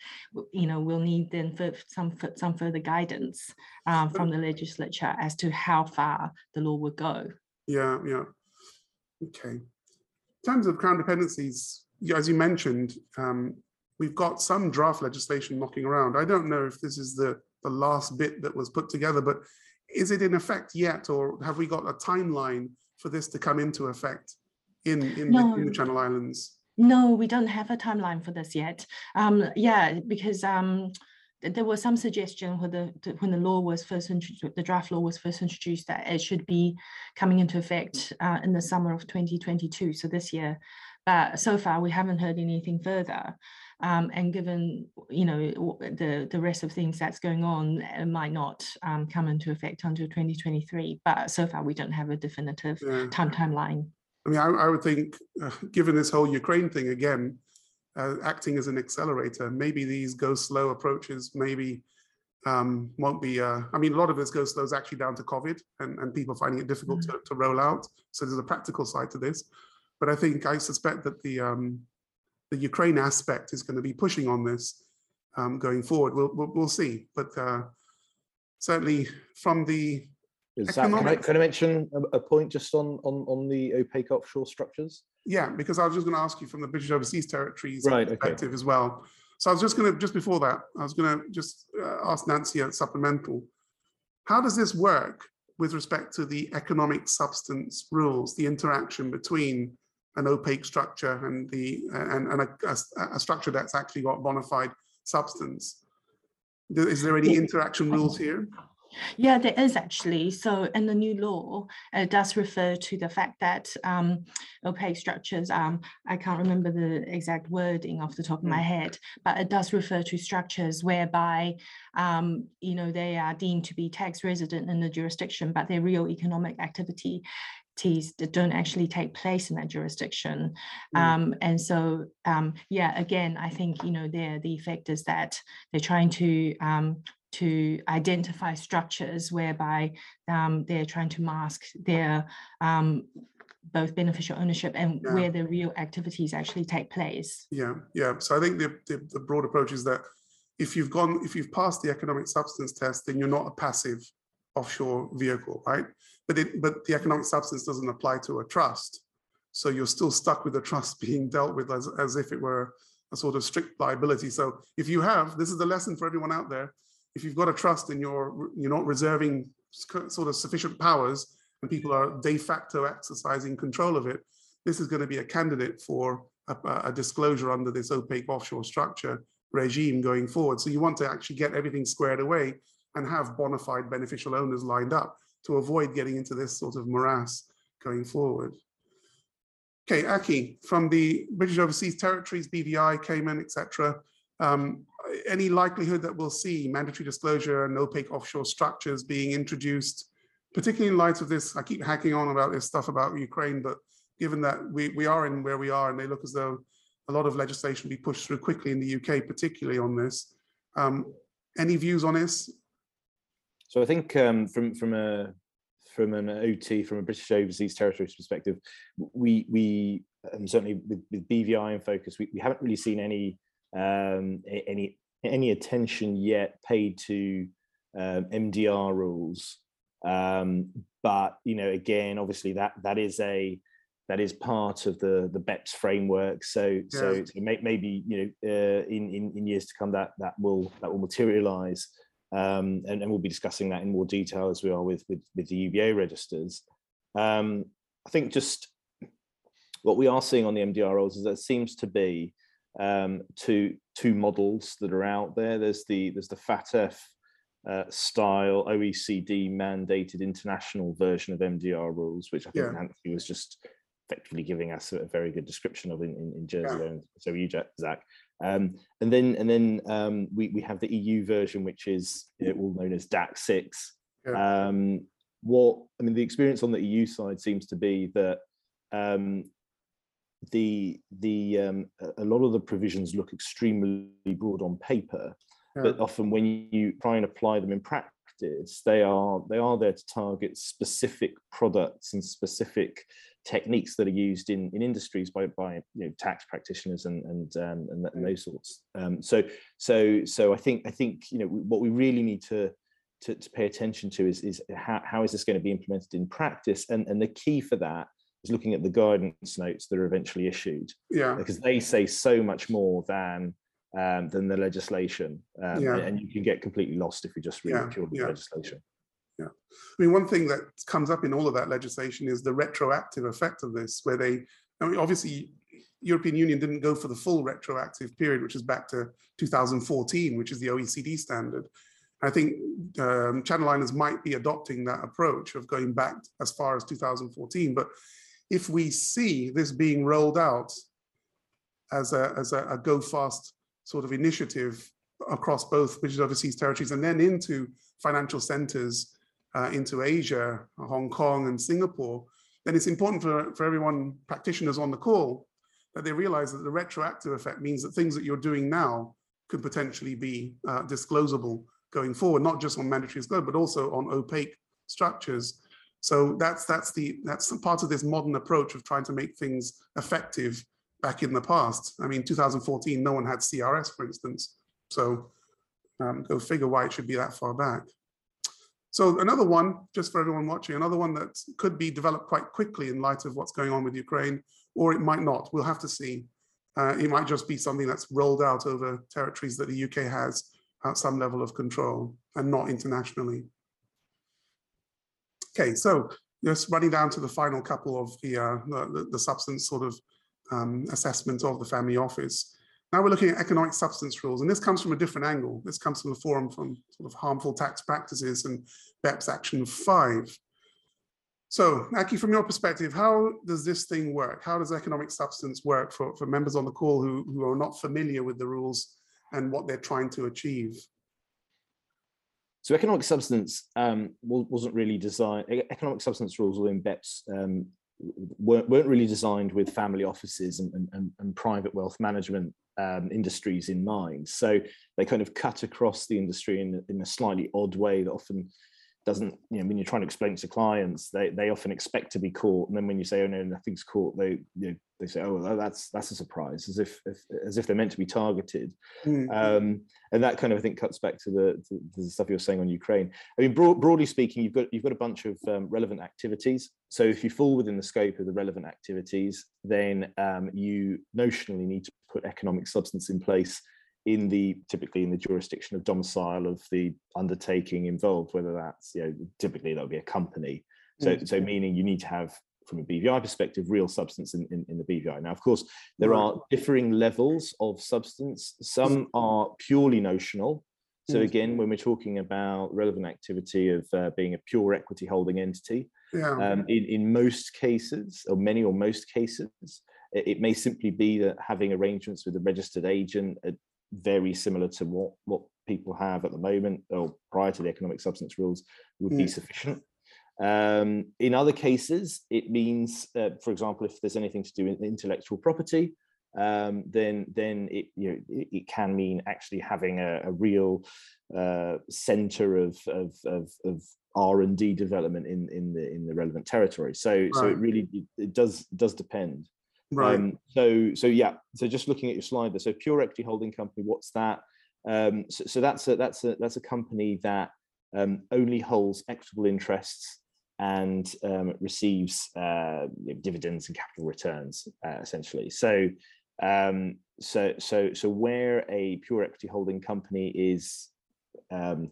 you know we'll need then for some some further guidance um, from the legislature as to how far the law would go. Yeah, yeah. Okay. In terms of crown dependencies, as you mentioned, um, we've got some draft legislation knocking around. I don't know if this is the the last bit that was put together, but is it in effect yet, or have we got a timeline for this to come into effect in, in, no. the, in the Channel Islands? No, we don't have a timeline for this yet. Um, yeah, because um, there was some suggestion when the when the law was first introduced, the draft law was first introduced that it should be coming into effect uh, in the summer of 2022, so this year. But so far, we haven't heard anything further. Um, and given you know the the rest of things that's going on, it might not um, come into effect until 2023. But so far, we don't have a definitive yeah. time timeline. I mean, I, I would think, uh, given this whole Ukraine thing again, uh, acting as an accelerator. Maybe these go slow approaches, maybe um, won't be, uh, I mean, a lot of this goes slow is actually down to COVID and, and people finding it difficult mm. to, to roll out. So there's a practical side to this. But I think, I suspect that the, um, the Ukraine aspect is going to be pushing on this um, going forward. We'll, we'll, we'll see. But uh, certainly from the that, can, I, can I mention a, a, point just on, on, on the opaque offshore structures? Yeah, because I was just going to ask you from the British Overseas Territories right, perspective okay. as well. So I was just going to, just before that, I was going to just uh, ask Nancy a supplemental. How does this work with respect to the economic substance rules, the interaction between an opaque structure and the and, and a, a, a structure that's actually got bona fide substance? Is there any interaction rules here? Yeah, there is actually. So in the new law, it does refer to the fact that um, opaque structures, um, I can't remember the exact wording off the top of my mm. head, but it does refer to structures whereby, um, you know, they are deemed to be tax resident in the jurisdiction, but their real economic activity that don't actually take place in that jurisdiction. Mm. Um, and so, um, yeah, again, I think, you know, there the effect is that they're trying to um, to identify structures whereby um, they're trying to mask their um, both beneficial ownership and yeah. where the real activities actually take place. Yeah, yeah. So I think the, the, the broad approach is that if you've gone, if you've passed the economic substance test, then you're not a passive offshore vehicle, right? But it, but the economic substance doesn't apply to a trust. So you're still stuck with the trust being dealt with as, as if it were a sort of strict liability. So if you have, this is the lesson for everyone out there, if you've got a trust and you're you're not reserving sort of sufficient powers and people are de facto exercising control of it, this is going to be a candidate for a, a disclosure under this opaque offshore structure regime going forward. So you want to actually get everything squared away and have bona fide beneficial owners lined up to avoid getting into this sort of morass going forward. Okay, Aki, from the British Overseas Territories, BVI, Cayman, etc. Um, any likelihood that we'll see mandatory disclosure and opaque offshore structures being introduced, particularly in light of this? I keep hacking on about this stuff about Ukraine, but given that we, we are in where we are and they look as though a lot of legislation will be pushed through quickly in the UK, particularly on this. Um, any views on this? So I think um, from from a from an OT, from a British Overseas Territories perspective, we we um, certainly with, with BVI in focus, we, we haven't really seen any um, any any attention yet paid to um, MDR rules. Um, but you know, again, obviously that that is a that is part of the the BEPS framework. So yeah. so, so may, maybe you know uh, in, in in years to come that that will that will materialize. Um, and, and, we'll be discussing that in more detail as we are with with, with the UBO registers. Um, I think just what we are seeing on the MDR rules is there seems to be um, two two models that are out there. There's the there's the FATF uh, style OECD mandated international version of MDR rules, which I think yeah. Nancy was just effectively giving us a very good description of in, in, in Jersey. Yeah. So you, Zach. Um, and then and then um, we we have the EU version, which is all known as DAC six. Yeah. Um, what I mean, the experience on the EU side seems to be that um, the the um, a lot of the provisions look extremely broad on paper, yeah. but often when you try and apply them in practice, they are they are there to target specific products and specific techniques that are used in, in industries by, by you know, tax practitioners and and, um, and, and those sorts. Um, so so so I think I think you know what we really need to to, to pay attention to is is how, how is this going to be implemented in practice and and the key for that is looking at the guidance notes that are eventually issued. Yeah. Because they say so much more than um, than the legislation, um, yeah. and you can get completely lost if you just read yeah. purely yeah. legislation. Yeah, I mean, one thing that comes up in all of that legislation is the retroactive effect of this, where they, I mean, obviously, European Union didn't go for the full retroactive period, which is back to 2014, which is the OECD standard. I think um, Channel might be adopting that approach of going back as far as 2014, but if we see this being rolled out as a, as a, a go fast sort of initiative across both British overseas territories and then into financial centers uh, into Asia, Hong Kong and Singapore, then it's important for, for everyone practitioners on the call that they realize that the retroactive effect means that things that you're doing now could potentially be uh, disclosable going forward, not just on mandatory disclosure, but also on opaque structures. So that's that's the that's the part of this modern approach of trying to make things effective back in the past. I mean, 2014, no one had CRS, for instance. So um, go figure why it should be that far back. So another one, just for everyone watching, another one that could be developed quite quickly in light of what's going on with Ukraine, or it might not. We'll have to see. Uh, it might just be something that's rolled out over territories that the UK has at some level of control and not internationally. Okay, so just running down to the final couple of the, uh, the, the, substance sort of um, assessment of the family office. Now we're looking at economic substance rules, and this comes from a different angle. This comes from the Forum from sort of harmful tax practices and BEPS Action 5. So, Aki, from your perspective, how does this thing work? How does economic substance work for, for members on the call who, who are not familiar with the rules and what they're trying to achieve? So economic substance um, wasn't really designed, economic substance rules within BEPS um, weren't, weren't really designed with family offices and, and, and private wealth management um, industries in mind. So they kind of cut across the industry in, in a slightly odd way that often doesn't you know when you're trying to explain to clients they they often expect to be caught and then when you say oh no nothing's caught they you know, they say oh that's that's a surprise as if, if as if they're meant to be targeted. Mm-hmm. um, and that kind of i think cuts back to the, to the stuff you're saying on ukraine. I mean broad, broadly speaking you've got you've got a bunch of um, relevant activities. So if you fall within the scope of the relevant activities then um, you notionally need to put economic substance in place in the typically in the jurisdiction of domicile of the undertaking involved, whether that's you know typically that would be a company. So mm. so meaning you need to have from a BVI perspective real substance in, in, in the BVI. Now of course there right. are differing levels of substance. Some are purely notional. So mm. again, when we're talking about relevant activity of uh, being a pure equity holding entity, yeah. um, in, in most cases, or many or most cases, it may simply be that having arrangements with a registered agent, very similar to what what people have at the moment or prior to the economic substance rules would mm. be sufficient. Um, in other cases, it means, uh, for example, if there's anything to do with intellectual property, um, then then it you know it, it can mean actually having a, a real uh, center of of of, of R and D development in in the in the relevant territory. So right. so it really it, it does does depend. Right. Um, so so yeah. So just looking at your slide there. So pure equity holding company. What's that? Um, so, so, that's a that's a that's a company that um, only holds equitable interests and um, receives uh, dividends and capital returns uh, essentially. So um, so so so where a pure equity holding company is um,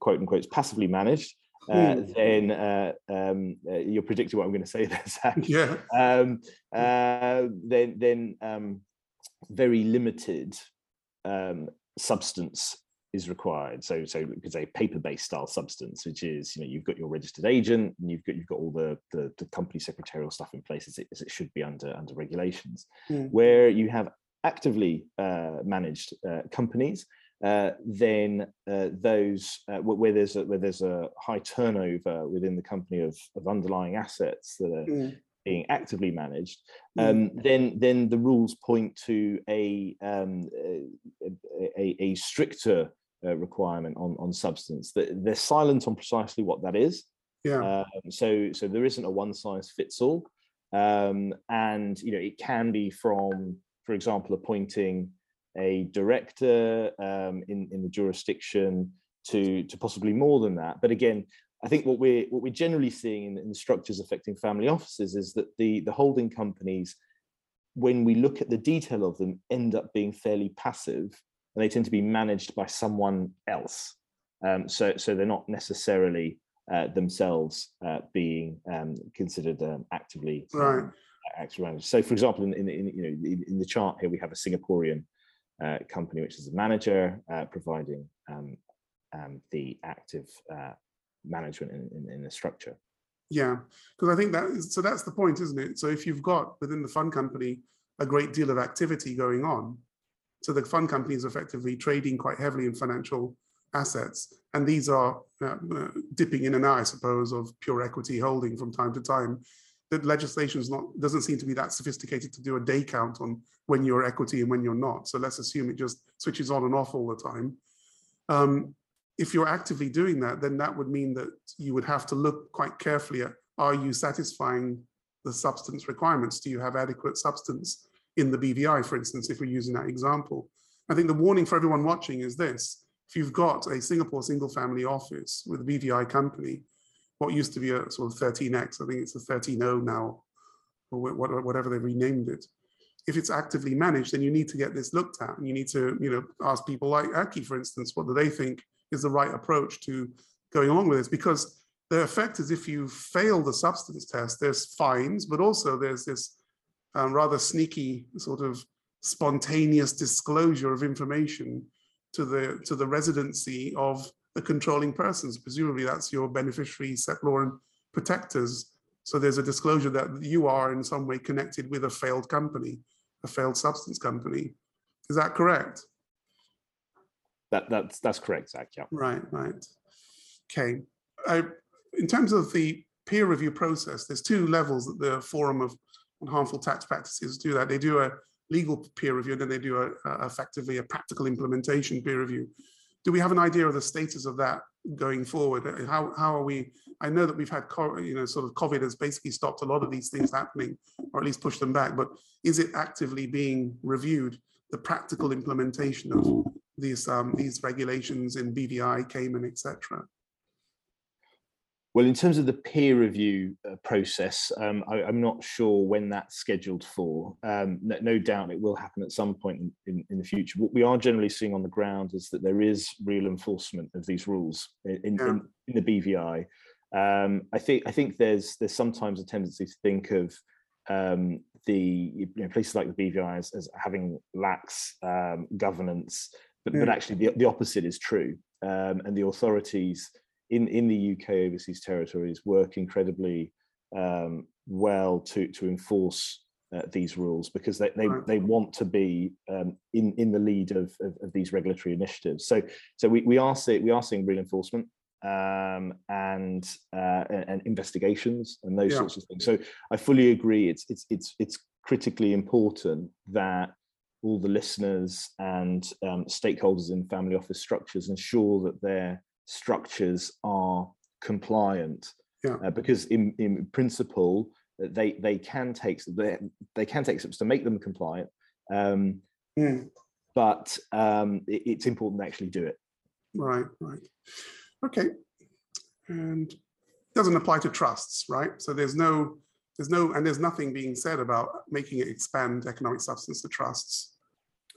quote unquote passively managed uh, hmm. then uh, um, uh, you're predicting what I'm going to say there, Zach. Yeah. Um, uh, then, then um, very limited um, substance is required. So, so could say paper-based style substance, which is you know you've got your registered agent and you've got you've got all the the, the company secretarial stuff in place as it, as it should be under under regulations. Mm. Where you have actively uh, managed uh, companies, uh, then uh, those uh, where there's a, where there's a high turnover within the company of, of underlying assets that are mm. being actively managed, mm. um, mm. then then the rules point to a um, a, a, stricter uh, requirement on on substance. They're silent on precisely what that is. Yeah. Um, so so there isn't a one size fits all, um, and you know it can be from, for example, appointing a director um, in in the jurisdiction to to possibly more than that. But again, I think what we're what we're generally seeing in, in the structures affecting family offices is that the the holding companies, when we look at the detail of them, end up being fairly passive, and they tend to be managed by someone else. Um, so so they're not necessarily uh, themselves uh, being um, considered um, actively right. actively managed. So, for example, in, in, in you know in, in, the chart here, we have a Singaporean uh, company, which is a manager uh, providing um, um, the active uh, management in, in, in, the structure. Yeah, because I think that is, so that's the point, isn't it? So if you've got within the fund company a great deal of activity going on, so the fund company is effectively trading quite heavily in financial assets, and these are uh, dipping in and out, I suppose, of pure equity holding from time to time. The legislation is not doesn't seem to be that sophisticated to do a day count on when you're equity and when you're not. So let's assume it just switches on and off all the time. Um, if you're actively doing that, then that would mean that you would have to look quite carefully at are you satisfying the substance requirements? Do you have adequate substance in the BVI, for instance, if we're using that example? I think the warning for everyone watching is this. If you've got a Singapore single family office with a BVI company, what used to be a sort of 13X, I think it's a 13O now, or whatever they renamed it. If it's actively managed, then you need to get this looked at. And you need to, you know, ask people like Aki, for instance, what do they think is the right approach to going along with this? Because the effect is if you fail the substance test, there's fines, but also there's this um, rather sneaky sort of spontaneous disclosure of information to the to the residency of the controlling persons. Presumably that's your beneficiary, settlor, and protectors. So there's a disclosure that you are in some way connected with a failed company, a failed substance company. Is that correct? That that's that's correct, Zach. Yeah. Right, right. Okay. I, in terms of the peer review process, there's two levels that the Forum of on Harmful Tax Practices do that. They do a legal peer review, and then they do a, a effectively a practical implementation peer review do we have an idea of the status of that going forward? How, how are we, I know that we've had, you know, sort of COVID has basically stopped a lot of these things happening, or at least pushed them back, but is it actively being reviewed, the practical implementation of these, um, these regulations in BVI, Cayman, etc.? Well, in terms of the peer review uh, process, um, I, am not sure when that's scheduled for. Um, no, no, doubt it will happen at some point in, in, in, the future. What we are generally seeing on the ground is that there is real enforcement of these rules in, in the BVI. Um, I think I think there's there's sometimes a tendency to think of um, the you know, places like the BVI as, as having lax um, governance, but, yeah. but actually the, the opposite is true, um, and the authorities in, in the UK overseas territories work incredibly um, well to, to enforce uh, these rules because they, they, they want to be um, in, in the lead of, of, of, these regulatory initiatives. So, so we, we, are, see, we are seeing real enforcement um, and, uh, and investigations and those yeah. sorts of things. So I fully agree. It's, it's, it's, it's critically important that all the listeners and um, stakeholders in family office structures ensure that they're structures are compliant yeah. Uh, because in, in principle they they can take they, they can take steps to make them compliant um, mm. but um, it, it's important to actually do it. Right right. Okay. And doesn't apply to trusts right? So there's no there's no and there's nothing being said about making it expand economic substance to trusts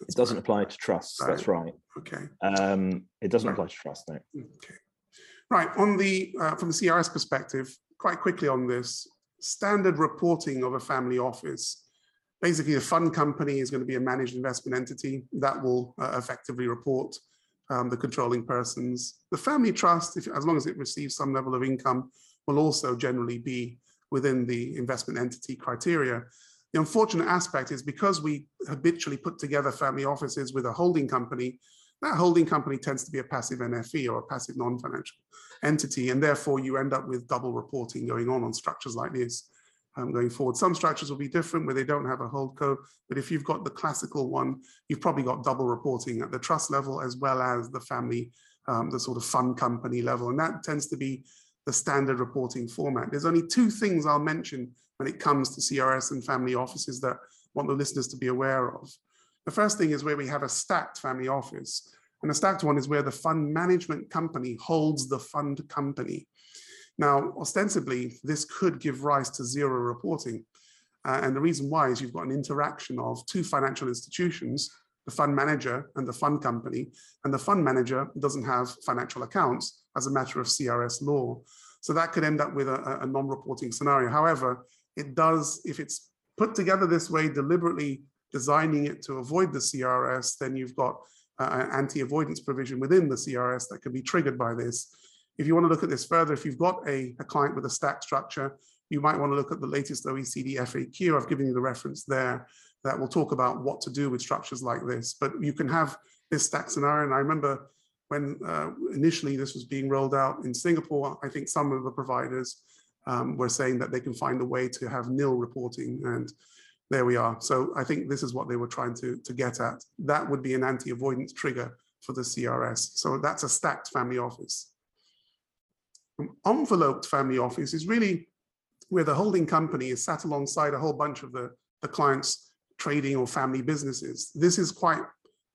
it doesn't apply to trusts. Right. That's right. Okay. Um, it doesn't right. apply to trusts. No. Okay. Right. On the uh, from the CRS perspective, quite quickly on this standard reporting of a family office. Basically, the fund company is going to be a managed investment entity that will uh, effectively report um, the controlling persons. The family trust, if, as long as it receives some level of income, will also generally be within the investment entity criteria. The unfortunate aspect is because we habitually put together family offices with a holding company, that holding company tends to be a passive NFE or a passive non-financial entity, and therefore you end up with double reporting going on on structures like this um, going forward. Some structures will be different where they don't have a hold co, but if you've got the classical one, you've probably got double reporting at the trust level as well as the family, um, the sort of fund company level, and that tends to be the standard reporting format. There's only two things I'll mention when it comes to CRS and family offices that want the listeners to be aware of. The first thing is where we have a stacked family office. And a stacked one is where the fund management company holds the fund company. Now, ostensibly, this could give rise to zero reporting. Uh, and the reason why is you've got an interaction of two financial institutions, the fund manager and the fund company, and the fund manager doesn't have financial accounts as a matter of CRS law. So that could end up with a, a non-reporting scenario. However, it does, if it's put together this way, deliberately designing it to avoid the CRS, then you've got uh, an anti-avoidance provision within the CRS that can be triggered by this. If you want to look at this further, if you've got a, a client with a stack structure, you might want to look at the latest OECD FAQ. I've given you the reference there that will talk about what to do with structures like this. But you can have this stack scenario. And I remember when uh, initially this was being rolled out in Singapore, I think some of the providers um, were saying that they can find a way to have nil reporting and there we are. So I think this is what they were trying to, to get at. That would be an anti-avoidance trigger for the CRS. So that's a stacked family office. An enveloped family office is really where the holding company is sat alongside a whole bunch of the, the client's trading or family businesses. This is quite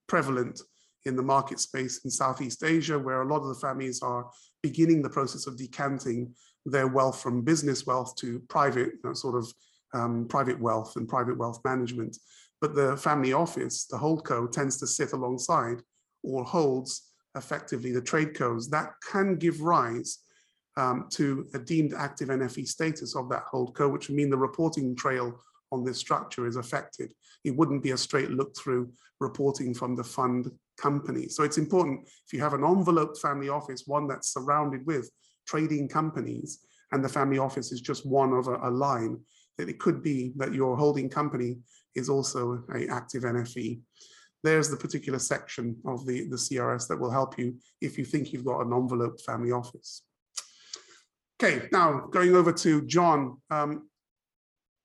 prevalent in the market space in Southeast Asia, where a lot of the families are beginning the process of decanting their wealth from business wealth to private you know, sort of um, private wealth and private wealth management. But the family office, the holdco, tends to sit alongside or holds effectively the tradecos. That can give rise um, to a deemed active NFE status of that holdco, which would mean the reporting trail on this structure is affected. It wouldn't be a straight look through reporting from the fund company. So it's important if you have an enveloped family office, one that's surrounded with trading companies, and the family office is just one of a, a line, that it could be that your holding company is also a active NFE. There's the particular section of the, the CRS that will help you if you think you've got an enveloped family office. Okay, now going over to John. Um,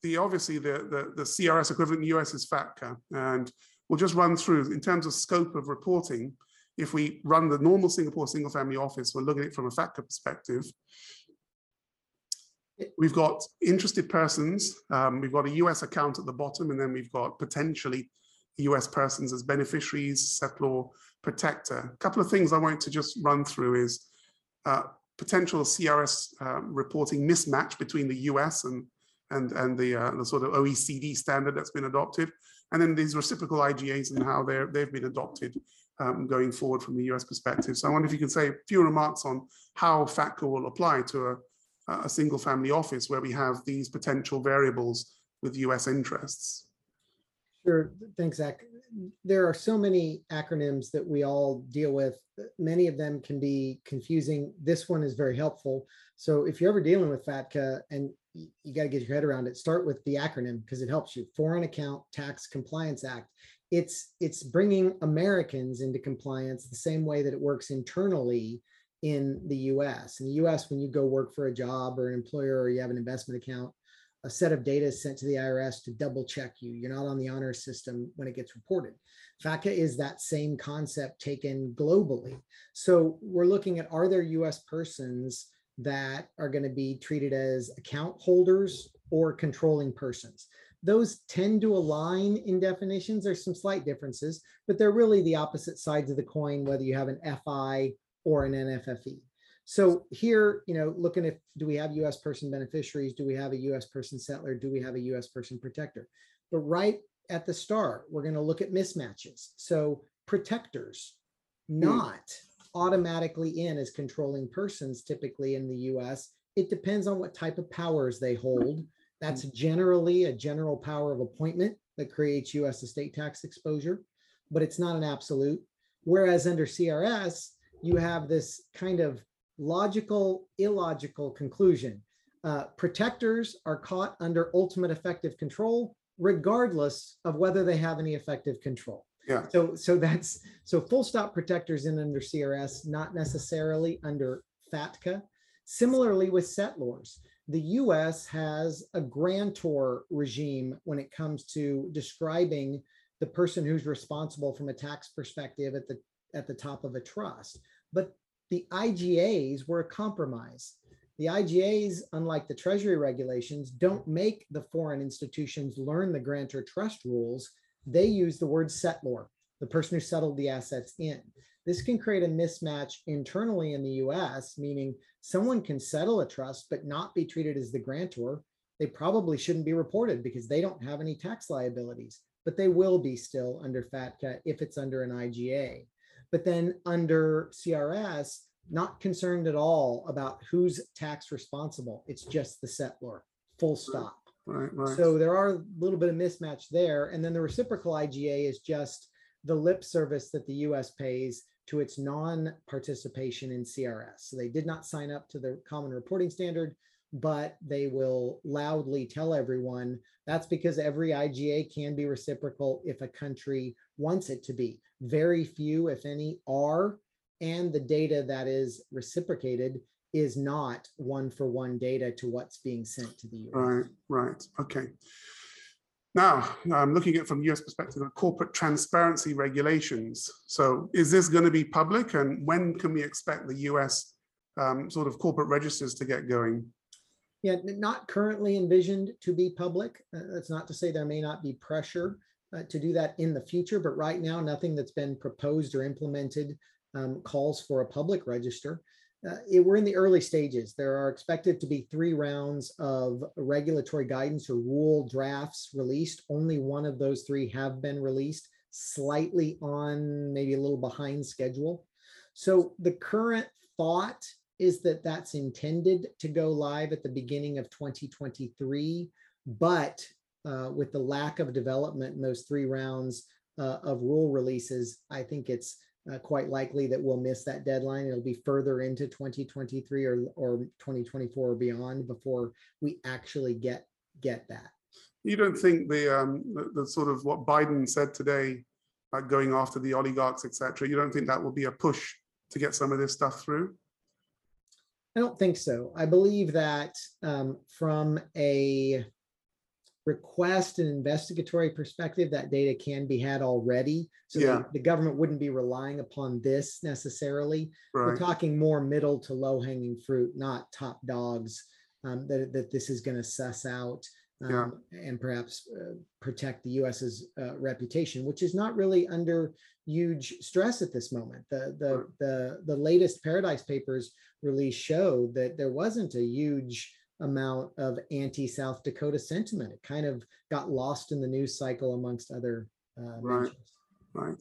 the obviously the, the, the CRS equivalent in the US is FATCA, and we'll just run through in terms of scope of reporting. If we run the normal Singapore single family office, we'll look at it from a FATCA perspective. We've got interested persons, um, we've got a US account at the bottom, and then we've got potentially US persons as beneficiaries, settlor, protector. A couple of things I want to just run through is uh, potential CRS uh, reporting mismatch between the US and, and, and the, uh, the sort of OECD standard that's been adopted, and then these reciprocal IGAs and how they're, they've been adopted um, going forward from the US perspective. So I wonder if you can say a few remarks on how FATCA will apply to a, a single family office where we have these potential variables with US interests. Sure, thanks, Zach. There are so many acronyms that we all deal with. Many of them can be confusing. This one is very helpful. So if you're ever dealing with FATCA and you got to get your head around it, start with the acronym because it helps you. Foreign Account Tax Compliance Act. It's it's bringing Americans into compliance the same way that it works internally in the US. In the US, when you go work for a job or an employer or you have an investment account, a set of data is sent to the IRS to double check you. You're not on the honor system when it gets reported. FATCA is that same concept taken globally. So we're looking at are there US persons that are going to be treated as account holders or controlling persons? Those tend to align in definitions. There's some slight differences, but they're really the opposite sides of the coin, whether you have an FI or an NFFE. So here, you know, looking at do we have US person beneficiaries? Do we have a US person settlor? Do we have a US person protector? But right at the start, we're going to look at mismatches. So protectors hmm. not automatically in as controlling persons typically in the US. It depends on what type of powers they hold. That's generally a general power of appointment that creates US estate tax exposure, but it's not an absolute. Whereas under CRS, you have this kind of logical, illogical conclusion. Uh, protectors are caught under ultimate effective control, regardless of whether they have any effective control. Yeah. So, so that's so full stop protectors in under CRS, not necessarily under FATCA. Similarly with settlors, the US has a grantor regime when it comes to describing the person who's responsible from a tax perspective at the at the top of a trust. But the IGAs were a compromise. The IGAs, unlike the Treasury regulations, don't make the foreign institutions learn the grantor trust rules. They use the word settlor, the person who settled the assets in. This can create a mismatch internally in the US, meaning someone can settle a trust but not be treated as the grantor. They probably shouldn't be reported because they don't have any tax liabilities, but they will be still under FATCA if it's under an IGA. But then under CRS, not concerned at all about who's tax responsible. It's just the settlor, full stop. Right, right. So there are a little bit of mismatch there. And then the reciprocal IGA is just the lip service that the US pays to its non-participation in CRS. So they did not sign up to the common reporting standard, but they will loudly tell everyone that's because every IGA can be reciprocal if a country wants it to be. Very few, if any, are, and the data that is reciprocated is not one for one data to what's being sent to the US. Right, right, okay. Now, I'm looking at from US perspective, corporate transparency regulations. So is this going to be public and when can we expect the US um, sort of corporate registers to get going? Yeah, not currently envisioned to be public. Uh, that's not to say there may not be pressure uh, to do that in the future, but right now, nothing that's been proposed or implemented um, calls for a public register. Uh, it, we're in the early stages. There are expected to be three rounds of regulatory guidance or rule drafts released. Only one of those three have been released, slightly on, maybe a little behind schedule. So the current thought is that that's intended to go live at the beginning of 2023, but uh, with the lack of development in those three rounds uh, of rule releases, I think it's uh, quite likely that we'll miss that deadline. It'll be further into 2023 or, or 2024 or beyond before we actually get get that. You don't think the, um, the, the sort of what Biden said today, about going after the oligarchs, etc. You don't think that will be a push to get some of this stuff through? I don't think so. I believe that um, from a request an investigatory perspective, that data can be had already. So Yeah. the, government wouldn't be relying upon this necessarily. We're talking more middle to low hanging fruit, not top dogs um, that, that this is going to suss out Yeah. um, and perhaps uh, protect the US's uh, reputation, which is not really under huge stress at this moment. The, the, Right. the, the latest Paradise Papers release showed that there wasn't a huge amount of anti-South Dakota sentiment. It kind of got lost in the news cycle amongst other uh, Right. mentions. right.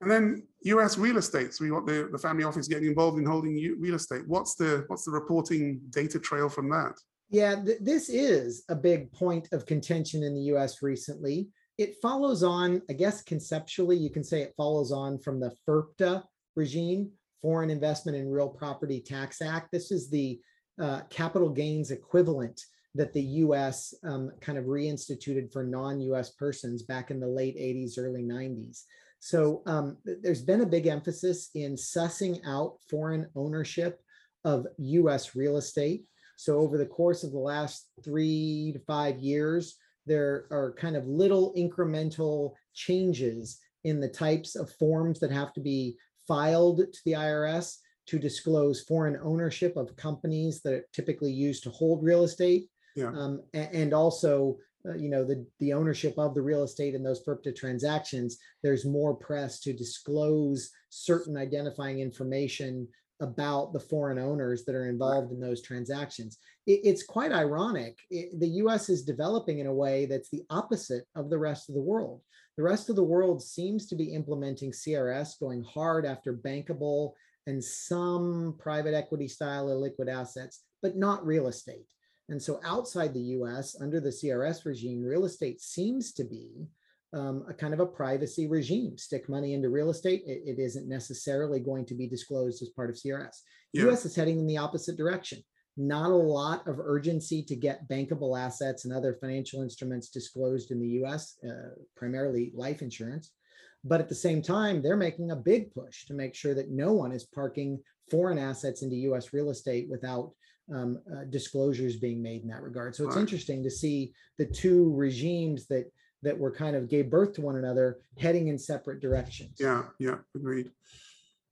And then US real estate. So we want the, the family office getting involved in holding u- real estate. What's the, what's the reporting data trail from that? Yeah, th- this is a big point of contention in the US recently. It follows on, I guess conceptually, you can say it follows on from the FIRPTA regime, Foreign Investment in Real Property Tax Act. This is the uh, capital gains equivalent that the US um, kind of reinstituted for non US persons back in the late 80s, early 90s. So um, there's been a big emphasis in sussing out foreign ownership of US real estate. So over the course of the last three to five years, there are kind of little incremental changes in the types of forms that have to be filed to the IRS to disclose foreign ownership of companies that are typically used to hold real estate. Yeah. Um, and, also, uh, you know, the, the ownership of the real estate in those FIRPTA transactions, there's more press to disclose certain identifying information about the foreign owners that are involved in those transactions. It- it's quite ironic. It- the US is developing in a way that's the opposite of the rest of the world. The rest of the world seems to be implementing CRS, going hard after bankable and some private equity style illiquid assets, but not real estate. And so outside the US, under the CRS regime, real estate seems to be um, a kind of a privacy regime. Stick money into real estate, it, it isn't necessarily going to be disclosed as part of CRS. Yeah. US is heading in the opposite direction. Not a lot of urgency to get bankable assets and other financial instruments disclosed in the US, uh, primarily life insurance. But at the same time, they're making a big push to make sure that no one is parking foreign assets into US real estate without um, uh, disclosures being made in that regard. So it's Right. interesting to see the two regimes that that were kind of gave birth to one another heading in separate directions. Yeah, yeah, agreed.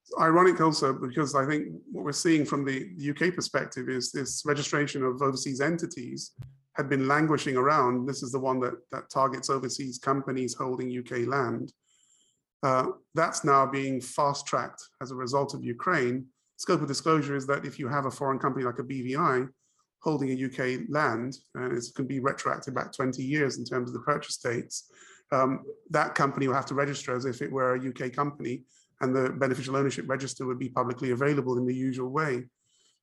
It's ironic also because I think what we're seeing from the UK perspective is this registration of overseas entities had been languishing around. This is the one that that targets overseas companies holding UK land. Uh, that's now being fast tracked as a result of Ukraine. Scope of disclosure is that if you have a foreign company like a BVI holding a UK land, and it can be retroactive back 20 years in terms of the purchase dates, um, that company will have to register as if it were a UK company, and the beneficial ownership register would be publicly available in the usual way.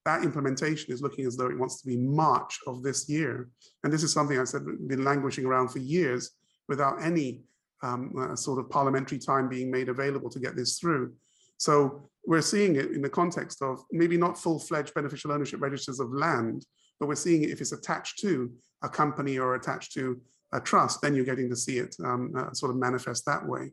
That implementation is looking as though it wants to be March of this year. And this is something I said been languishing around for years without any um, uh, sort of parliamentary time being made available to get this through. So we're seeing it in the context of maybe not full-fledged beneficial ownership registers of land, but we're seeing it if it's attached to a company or attached to a trust, then you're getting to see it um, uh, sort of manifest that way.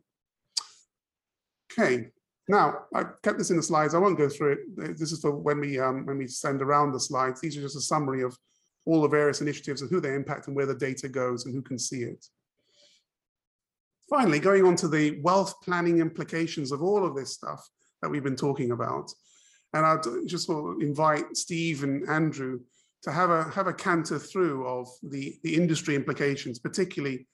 Okay, Now, I kept this in the slides. I won't go through it. This is for when we um, when we send around the slides. These are just a summary of all the various initiatives and who they impact and where the data goes and who can see it. Finally, going on to the wealth planning implications of all of this stuff that we've been talking about. And I'd just invite Steve and Andrew to have a have a canter through of the, the industry implications, particularly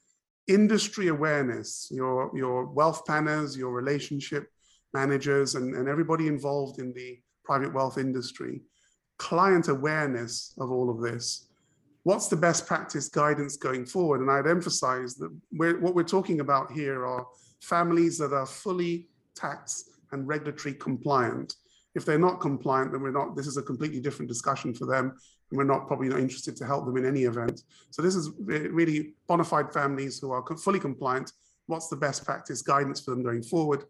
industry awareness, your, your wealth planners, your relationship managers, and, and everybody involved in the private wealth industry, client awareness of all of this. What's the best practice guidance going forward? And I'd emphasize that we're, what we're talking about here are families that are fully tax and regulatory compliant. If they're not compliant, then we're not, this is a completely different discussion for them and we're not probably not interested to help them in any event. So this is really bona fide families who are fully compliant. What's the best practice guidance for them going forward?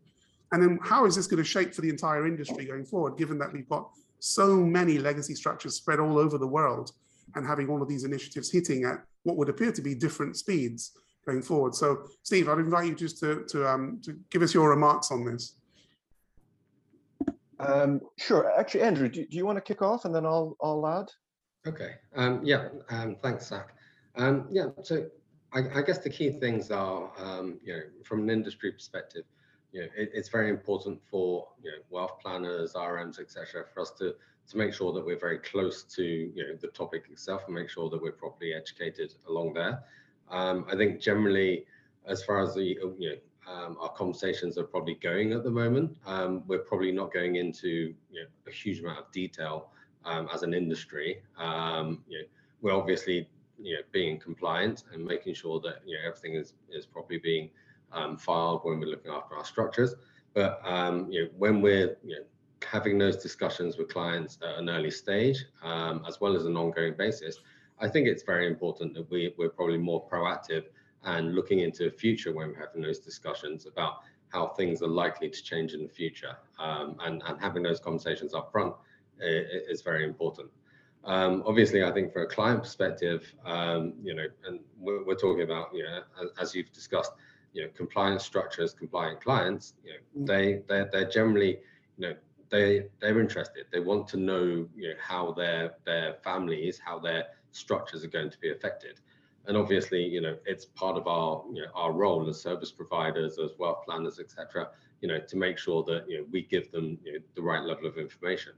And then how is this going to shape for the entire industry going forward, given that we've got so many legacy structures spread all over the world and having all of these initiatives hitting at what would appear to be different speeds going forward. So Steve, I'd invite you just to, to, um, to give us your remarks on this. Um, sure. Actually, Andrew, do, do you want to kick off and then I'll, I'll add? Okay. Um, yeah. Um, thanks, Zach. Um, yeah. So I, I, guess the key things are, um, you know, from an industry perspective, you know, it, it's very important for you know wealth planners, RMs, etc., for us to to make sure that we're very close to you know the topic itself and make sure that we're properly educated along there. Um, I think generally, as far as the you know um, our conversations are probably going at the moment. Um, we're probably not going into you know, a huge amount of detail um, as an industry. Um, you know, we're obviously you know being compliant and making sure that you know everything is is properly being um, filed when we're looking after our structures. But um, you know when we're you know having those discussions with clients at an early stage um, as well as an ongoing basis, I think it's very important that we we're probably more proactive and looking into the future when we're having those discussions about how things are likely to change in the future um, and, and having those conversations up front is very important. Um, obviously, I think for a client perspective, um, you know, and we're, we're, talking about, you know, as, as, you've discussed, you know, compliance structures, compliant clients, you know, mm. they they're, they're generally, you know, they they're interested. They want to know, you know, how their their families, how their structures are going to be affected. And obviously, you know, it's part of our you know our role as service providers, as wealth planners, etc. You know, to make sure that you know we give them you know, the right level of information.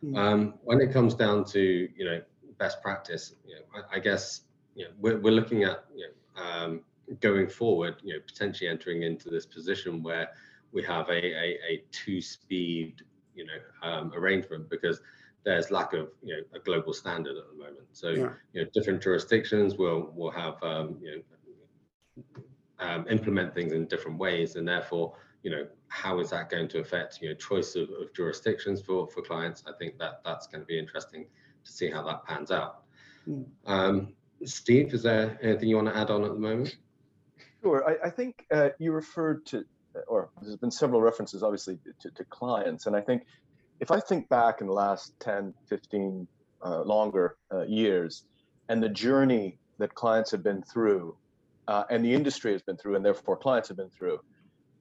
Hmm. Um, when it comes down to you know best practice, you know, I, I guess you know we're, we're looking at you know um, going forward, you know potentially entering into this position where we have a a, a two speed you know um, arrangement because there's lack of you know a global standard at the moment. So yeah. you know different jurisdictions will will have um, you know um, implement things in different ways, and therefore you know how is that going to affect you know choice of, of jurisdictions for for clients i think that that's going to be interesting to see how that pans out mm. um, steve is there anything you want to add on at the moment sure i, I think uh, you referred to or there's been several references obviously to, to, clients and i think if i think back in the last 10 15 uh, longer uh, years and the journey that clients have been through uh, and the industry has been through and therefore clients have been through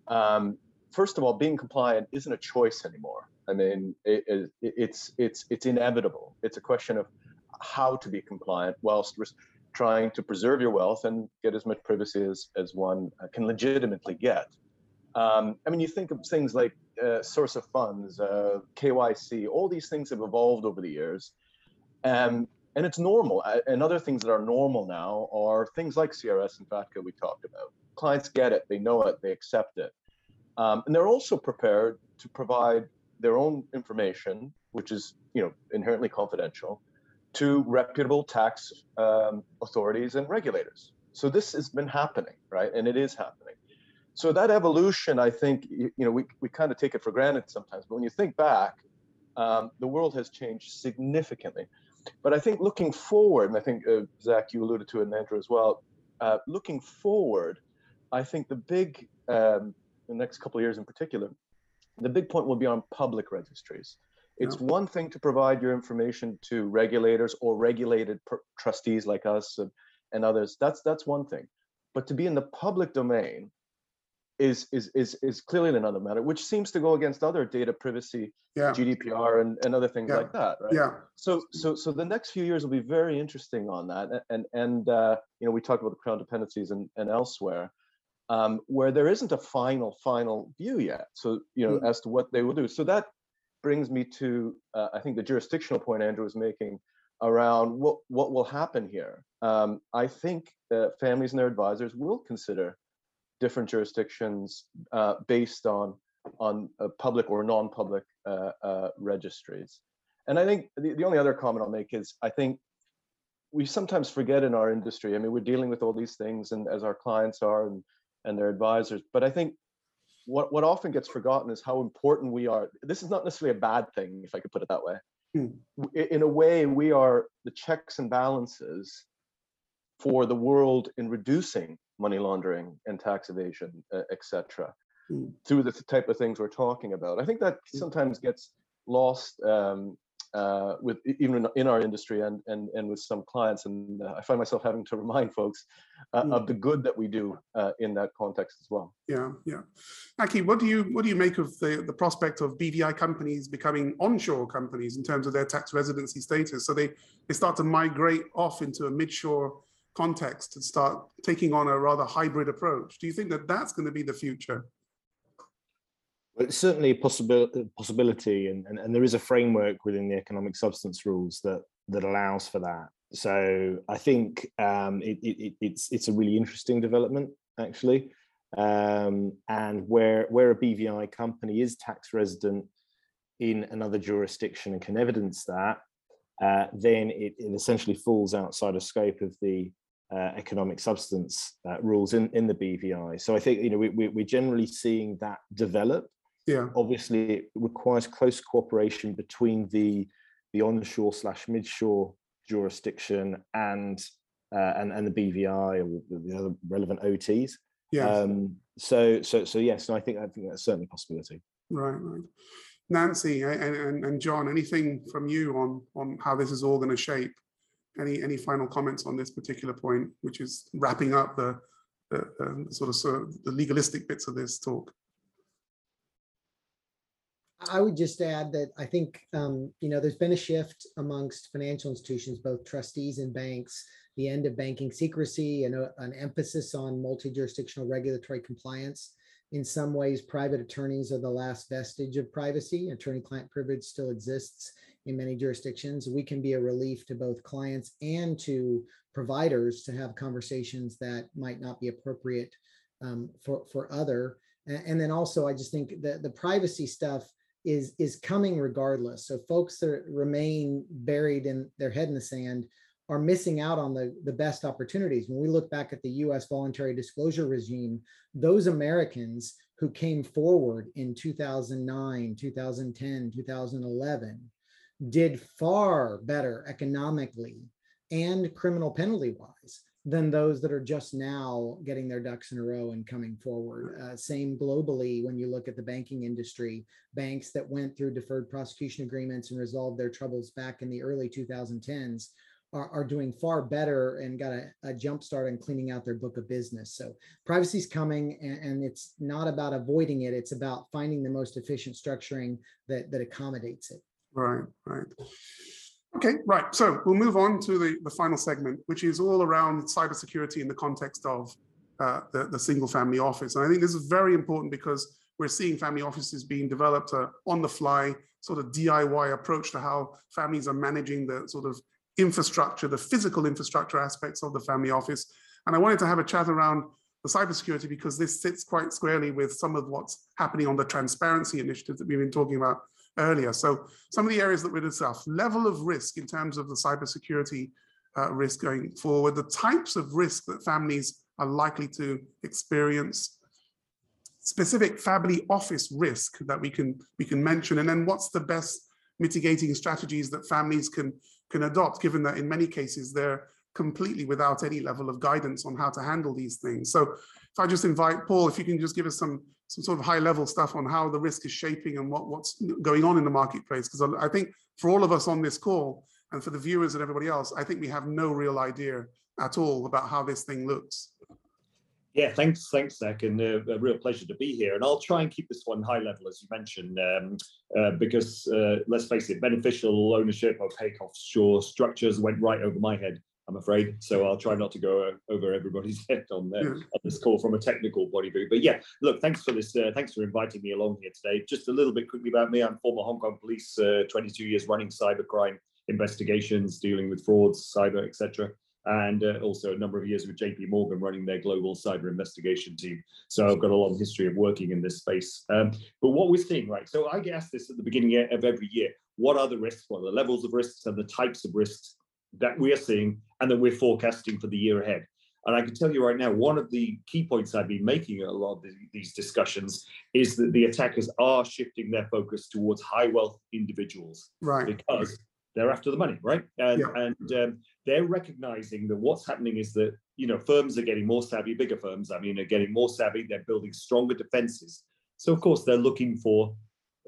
um, first of all, being compliant isn't a choice anymore. I mean, it, it, it's it's it's inevitable. It's a question of how to be compliant whilst trying to preserve your wealth and get as much privacy as as one uh, can legitimately get. Um, I mean, you think of things like uh, source of funds, uh, KYC. All these things have evolved over the years, um, and it's normal. Uh, and other things that are normal now are things like CRS and FATCA we talked about. Clients get it, they know it, they accept it. Um, and they're also prepared to provide their own information, which is you know inherently confidential, to reputable tax um, authorities and regulators. So this has been happening, right? And it is happening. So that evolution, I think, you, you know, we, we kind of take it for granted sometimes, but when you think back, um, the world has changed significantly. But I think looking forward, and I think uh, Zach, you alluded to it, and Andrew as well. Uh, looking forward, I think the big um, the next couple of years in particular, the big point will be on public registries. It's yeah. one thing to provide your information to regulators or regulated trustees like us and, and others. That's that's one thing, but to be in the public domain, is is is is clearly another matter, which seems to go against other data privacy, yeah. GDPR, and, and other things yeah. like that, right? Yeah. So so so the next few years will be very interesting on that, and and uh, you know we talked about the crown dependencies and and elsewhere, um, where there isn't a final final view yet. So you know mm. as to what they will do. So that brings me to uh, I think the jurisdictional point Andrew was making around what what will happen here. Um, I think uh, families and their advisors will consider different jurisdictions uh, based on on uh, public or non-public uh, uh, registries. And I think the, the only other comment I'll make is I think we sometimes forget in our industry. I mean, we're dealing with all these things, and as our clients are and and their advisors. But I think what what often gets forgotten is how important we are. This is not necessarily a bad thing, if I could put it that way. Hmm. In a way, we are the checks and balances for the world in reducing money laundering and tax evasion, uh, etc., mm. through the type of things we're talking about. I think that hmm. sometimes gets lost um, uh, with even in our industry and and and with some clients, and uh, I find myself having to remind folks uh, mm. of the good that we do uh, in that context as well. Yeah, yeah. Aki, what do you what do you make of the the prospect of BVI companies becoming onshore companies in terms of their tax residency status? So they they start to migrate off into a midshore context and start taking on a rather hybrid approach. Do you think that that's going to be the future? Well, it's certainly a possibility, possibility and, and, and there is a framework within the economic substance rules that that allows for that. So I think um, it, it, it's it's a really interesting development actually, um, and where where a BVI company is tax resident in another jurisdiction and can evidence that, uh, then it, it, essentially falls outside of scope of the uh, economic substance uh, rules in, in the BVI. So I think you know we, we, we're generally seeing that develop. Yeah. Obviously, it requires close cooperation between the the onshore slash midshore jurisdiction and uh, and and the BVI or the other relevant OTs. Yeah. Um, so so so yes, and I think I think that's certainly a possibility. Right, right. Nancy and, and, and John, anything from you on on how this is all going to shape? Any any final comments on this particular point, which is wrapping up the, the, the sort of sort of the legalistic bits of this talk? I would just add that I think um, you know there's been a shift amongst financial institutions, both trustees and banks, the end of banking secrecy and a, an emphasis on multi-jurisdictional regulatory compliance. In some ways, private attorneys are the last vestige of privacy. Attorney-client privilege still exists in many jurisdictions. We can be a relief to both clients and to providers to have conversations that might not be appropriate um, for, for other. And, then also, I just think that the privacy stuff is is coming regardless. So folks that remain buried in their head in the sand are missing out on the, the best opportunities. When we look back at the US voluntary disclosure regime, those Americans who came forward in 2009, 2010, 2011 did far better economically and criminal penalty wise than those that are just now getting their ducks in a row and coming forward. Uh, same globally when you look at the banking industry, banks that went through deferred prosecution agreements and resolved their troubles back in the early 2010s are, are doing far better and got a, a jump start on cleaning out their book of business. So privacy is coming and, and it's not about avoiding it, it's about finding the most efficient structuring that, that accommodates it. Right, right. Okay, right. So we'll move on to the, the final segment, which is all around cybersecurity in the context of uh, the, the single family office. And I think this is very important because we're seeing family offices being developed uh, on the fly, sort of DIY approach to how families are managing the sort of infrastructure, the physical infrastructure aspects of the family office. And I wanted to have a chat around the cybersecurity because this sits quite squarely with some of what's happening on the transparency initiative that we've been talking about earlier. So some of the areas that we discussed, level of risk in terms of the cybersecurity uh, risk going forward, the types of risk that families are likely to experience, specific family office risk that we can we can mention, and then what's the best mitigating strategies that families can can adopt, given that in many cases they're completely without any level of guidance on how to handle these things. So if I just invite Paul, if you can just give us some some sort of high level stuff on how the risk is shaping and what, what's going on in the marketplace. Because I think for all of us on this call and for the viewers and everybody else, I think we have no real idea at all about how this thing looks. Yeah, thanks, thanks, Zach, and uh, a real pleasure to be here. And I'll try and keep this one high level, as you mentioned, um, uh, because uh, let's face it, beneficial ownership, opaque offshore structures went right over my head, I'm afraid. So I'll try not to go over everybody's head on, uh, on this call from a technical point of view. But yeah, look, thanks for this. Uh, thanks for inviting me along here today. Just a little bit quickly about me. I'm former Hong Kong police, uh, 22 years running cybercrime investigations, dealing with frauds, cyber, etc and uh, also a number of years with JP Morgan running their global cyber investigation team. So I've got a long history of working in this space. Um, but what we're seeing, right? So I get asked this at the beginning of every year: what are the risks? What are the levels of risks and the types of risks that we are seeing and that we're forecasting for the year ahead? And I can tell you right now, one of the key points I've been making at a lot of the, these discussions is that the attackers are shifting their focus towards high wealth individuals. Right. Because they're after the money, right? And, yeah. and um, they're recognizing that what's happening is that you know firms are getting more savvy, bigger firms, I mean, are getting more savvy. They're building stronger defenses. So of course they're looking for,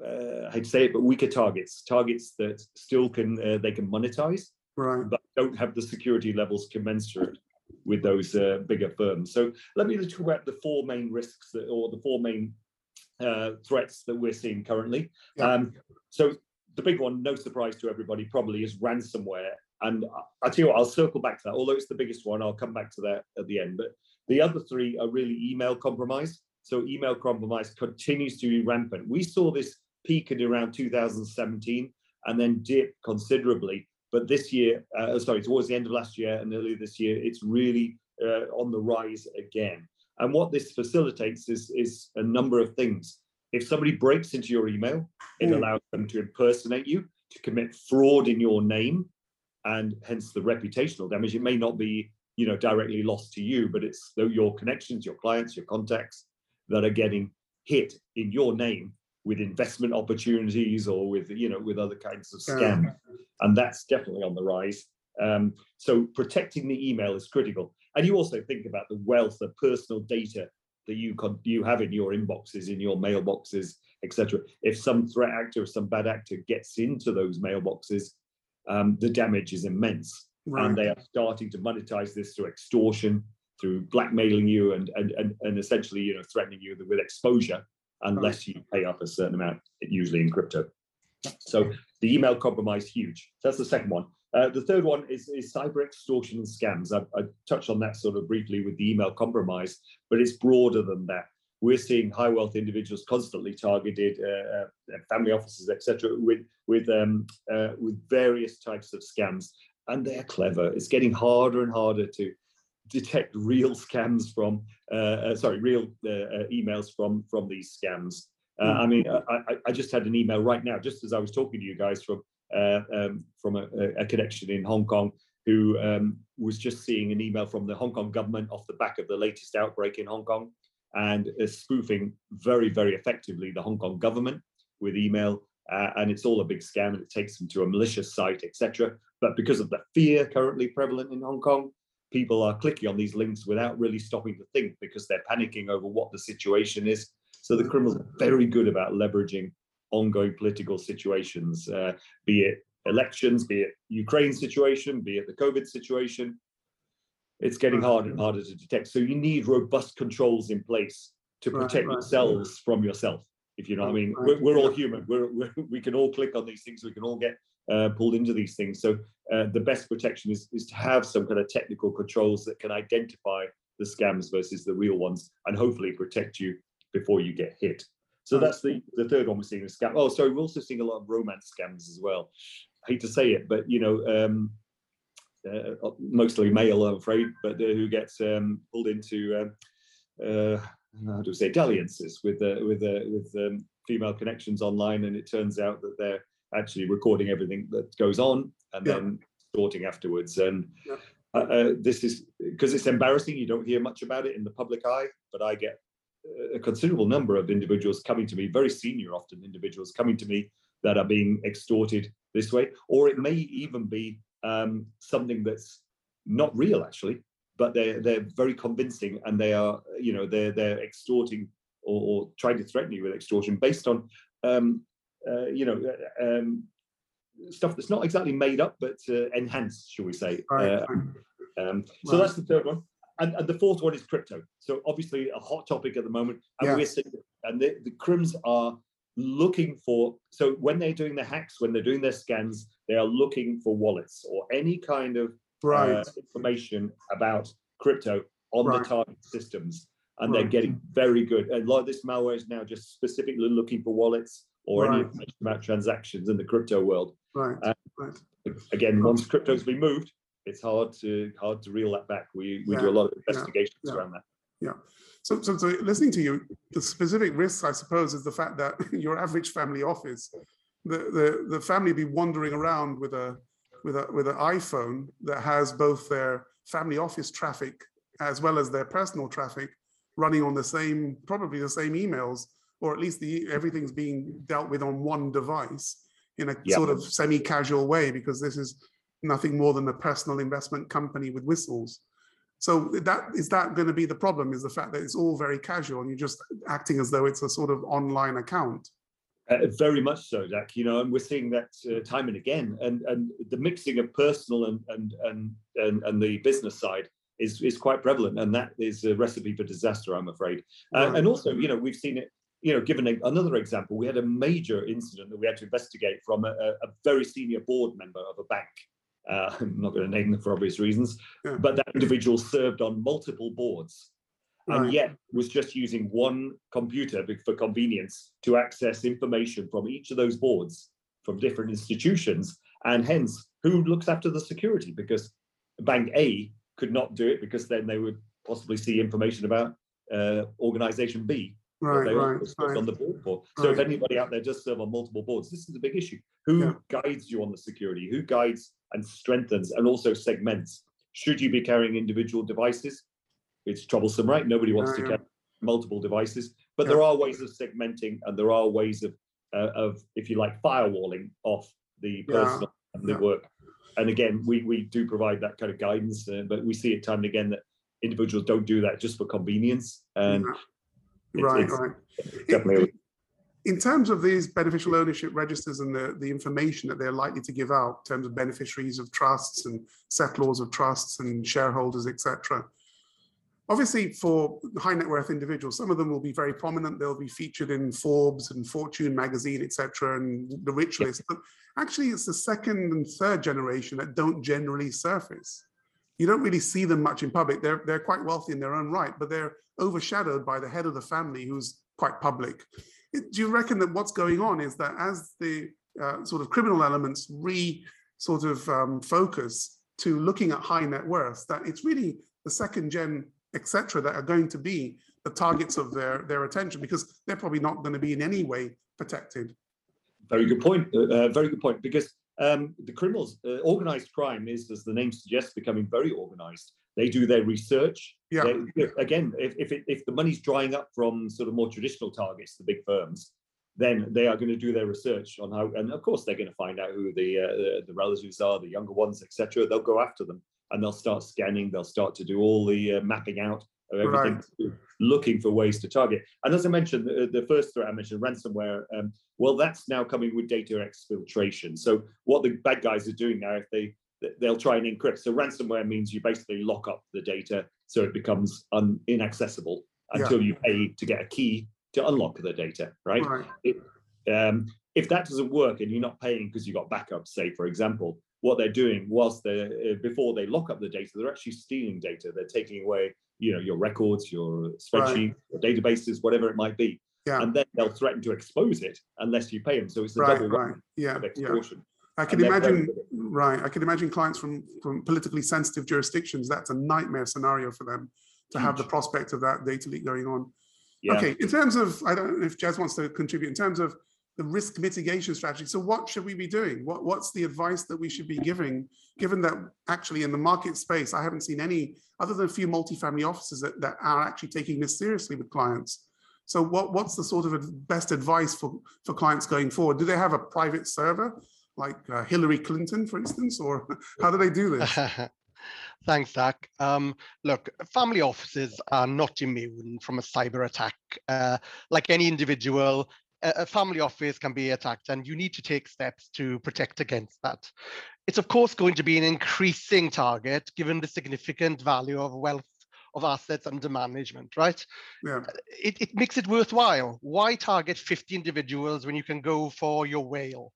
uh, I hate to say it, but weaker targets, targets that still can uh, they can monetize, right? But don't have the security levels commensurate with those uh, bigger firms. So let me talk about the four main risks that, or the four main uh, threats that we're seeing currently. Yeah. Um, so the big one, no surprise to everybody, probably is ransomware. And I tell you what, I'll circle back to that. Although it's the biggest one, I'll come back to that at the end. But the other three are really email compromise. So email compromise continues to be rampant. We saw this peak at around 2017 and then dip considerably. But this year, uh, sorry, towards the end of last year and earlier this year, it's really uh, on the rise again. And what this facilitates is, is a number of things. If somebody breaks into your email, it mm. allows them to impersonate you, to commit fraud in your name, and hence the reputational damage. It may not be, you know, directly lost to you, but it's your connections, your clients, your contacts that are getting hit in your name with investment opportunities or with, you know, with other kinds of scams, and that's definitely on the rise. Um, so protecting the email is critical. And you also think about the wealth of personal data that you con- you have in your inboxes, in your mailboxes, etc. If some threat actor, or some bad actor gets into those mailboxes, um, the damage is immense, right. and they are starting to monetize this through extortion, through blackmailing you, and and and, and essentially, you know, threatening you with exposure unless you pay up a certain amount, usually in crypto. So the email compromise huge. That's the second one. Uh, the third one is, is cyber extortion and scams. I, I, touched on that sort of briefly with the email compromise, but it's broader than that. We're seeing high wealth individuals constantly targeted, uh, uh, family offices, etc., with with um, uh, with various types of scams, and they're clever. It's getting harder and harder to detect real scams from, uh, uh, sorry, real emails from from these scams. I mean, I, I just had an email right now, just as I was talking to you guys from uh, um, from a, a, connection in Hong Kong who um, was just seeing an email from the Hong Kong government off the back of the latest outbreak in Hong Kong and is spoofing very, very effectively the Hong Kong government with email. Uh, and it's all a big scam and it takes them to a malicious site, etc. But because of the fear currently prevalent in Hong Kong, people are clicking on these links without really stopping to think because they're panicking over what the situation is. So the criminals are very good about leveraging ongoing political situations, uh, be it elections, be it Ukraine situation, be it the COVID situation. It's getting harder and harder to detect. So you need robust controls in place to protect right, yourselves right. from yourself. If you know what I mean, we're, we're all human. We're, we're, we can all click on these things. We can all get uh, pulled into these things. So uh, the best protection is, is to have some kind of technical controls that can identify the scams versus the real ones and hopefully protect you before you get hit. So that's the, the third one we're seeing is scam. Oh, sorry, we're also seeing a lot of romance scams as well. I hate to say it, but you know, um, uh, mostly male, I'm afraid, but uh, who gets um, pulled into um, uh, how do we say dalliances with uh, with uh, with um, female connections online, and it turns out that they're actually recording everything that goes on and yeah. then sorting afterwards. And yeah. Uh, uh, this is because it's embarrassing. You don't hear much about it in the public eye, but I get a considerable number of individuals coming to me, very senior often individuals coming to me that are being extorted this way, or it may even be um, something that's not real actually, but they're they're very convincing and they are you know they're they're extorting or, or trying to threaten you with extortion based on um, uh, you know uh, um, stuff that's not exactly made up but uh, enhanced, shall we say? Right. Uh, um, so right. that's the third one. and, and the fourth one is crypto. So obviously a hot topic at the moment, and Yeah. we're seeing, and the, the crims are looking for. So when they're doing their hacks, when they're doing their scans, they are looking for wallets or any kind of Right. uh, information about crypto on Right. the target systems, and they're getting very good. A lot of this malware is now just specifically looking for wallets or any information about transactions in the crypto world. right. uh, right. Again, once crypto's been moved, it's hard to hard to reel that back. We we do a lot of investigations yeah. around that. So, so, so listening to you, the specific risks, I suppose, is the fact that your average family office, the, the, the family be wandering around with a, with a, with an iPhone that has both their family office traffic as well as their personal traffic running on the same, probably the same emails, or at least the, everything's being dealt with on one device in a Yeah. sort of semi-casual way, because this is nothing more than a personal investment company with whistles. So that is that going to be the problem? Is the fact that it's all very casual and you're just acting as though it's a sort of online account. Uh, very much so, Jack. You know, and we're seeing that uh, time and again. And and the mixing of personal and and and and, and the business side is is quite prevalent, and that is a recipe for disaster, I'm afraid. Uh, Right. and also, you know, we've seen it. You know, given a, another example, we had a major incident that we had to investigate from a, a, very senior board member of a bank. Uh, I'm not going to name them for obvious reasons, Yeah. but that individual served on multiple boards and Right. yet was just using one computer for convenience to access information from each of those boards from different institutions and hence who looks after the security because bank a could not do it because then they would possibly see information about uh, organization b Right, they right, right. on the board for so if anybody out there does serve on multiple boards this is a big issue who Yeah. guides you on the security who guides and strengthens and also segments should you be carrying individual devices it's troublesome, right? Nobody wants Yeah, to yeah. carry multiple devices, but there are ways of segmenting and there are ways of, uh, of if you like, firewalling off the personal and the work. And again, we we do provide that kind of guidance, uh, but we see it time and again that individuals don't do that just for convenience. And Right, right. definitely In terms of these beneficial ownership registers and the, the information that they're likely to give out in terms of beneficiaries of trusts and settlors of trusts and shareholders, etc. Obviously, for high net worth individuals, some of them will be very prominent. They'll be featured in Forbes and Fortune magazine, etc., and the rich list. But actually, it's the second and third generation that don't generally surface. You don't really see them much in public. They're they're quite wealthy in their own right, but they're overshadowed by the head of the family, who's quite public. Do you reckon that what's going on is that as the uh, sort of criminal elements re sort of um, focus to looking at high net worth, that it's really the second gen, etc., that are going to be the targets of their their attention because they're probably not going to be in any way protected. Very good point. Uh, uh, very good point. Because um, the criminals, uh, organized crime is, as the name suggests, becoming very organized. They do their research. Yeah. They- again, if if, it, if the money's drying up from sort of more traditional targets, the big firms, then they are going to do their research on how, and of course they're going to find out who the uh, the, relatives are, the younger ones, etc. They'll go after them and they'll start scanning. They'll start to do all the uh, mapping out of everything, looking for ways to target. And as I mentioned, the, the first threat I mentioned, ransomware. Um, well, that's now coming with data exfiltration. So what the bad guys are doing now, if they they'll try and encrypt. So ransomware means you basically lock up the data so it becomes un, inaccessible Yeah. until you pay to get a key to unlock the data, right? Right. It, um, if that doesn't work and you're not paying because you've got backups, say for example, what they're doing whilst they uh, before they lock up the data, they're actually stealing data. They're taking away, you know, your records, your spreadsheet, your databases, whatever it might be, Yeah. and then they'll threaten to expose it unless you pay them. So it's a Right. double Right. Yeah. of Yeah. I can And they're very imagine, good at it. right, I can imagine clients from, from politically sensitive jurisdictions, that's a nightmare scenario for them to have the prospect of that data leak going on. Yeah. Okay, in terms of, I don't know if Jazz wants to contribute, in terms of the risk mitigation strategy, so what should we be doing? What, what's the advice that we should be giving, given that actually in the market space, I haven't seen any, other than a few multifamily offices that, that are actually taking this seriously with clients. So what, what's the sort of best advice for, for clients going forward? Do they have a private server like uh, Hillary Clinton, for instance, or how do they do this? Thanks, Zach. Um, look, family offices are not immune from a cyber attack. Uh, like any individual, a, family office can be attacked, and you need to take steps to protect against that. It's, of course, going to be an increasing target given the significant value of wealth of assets under management, right? Yeah. Uh, it, it makes it worthwhile. Why target 50 individuals when you can go for your whale?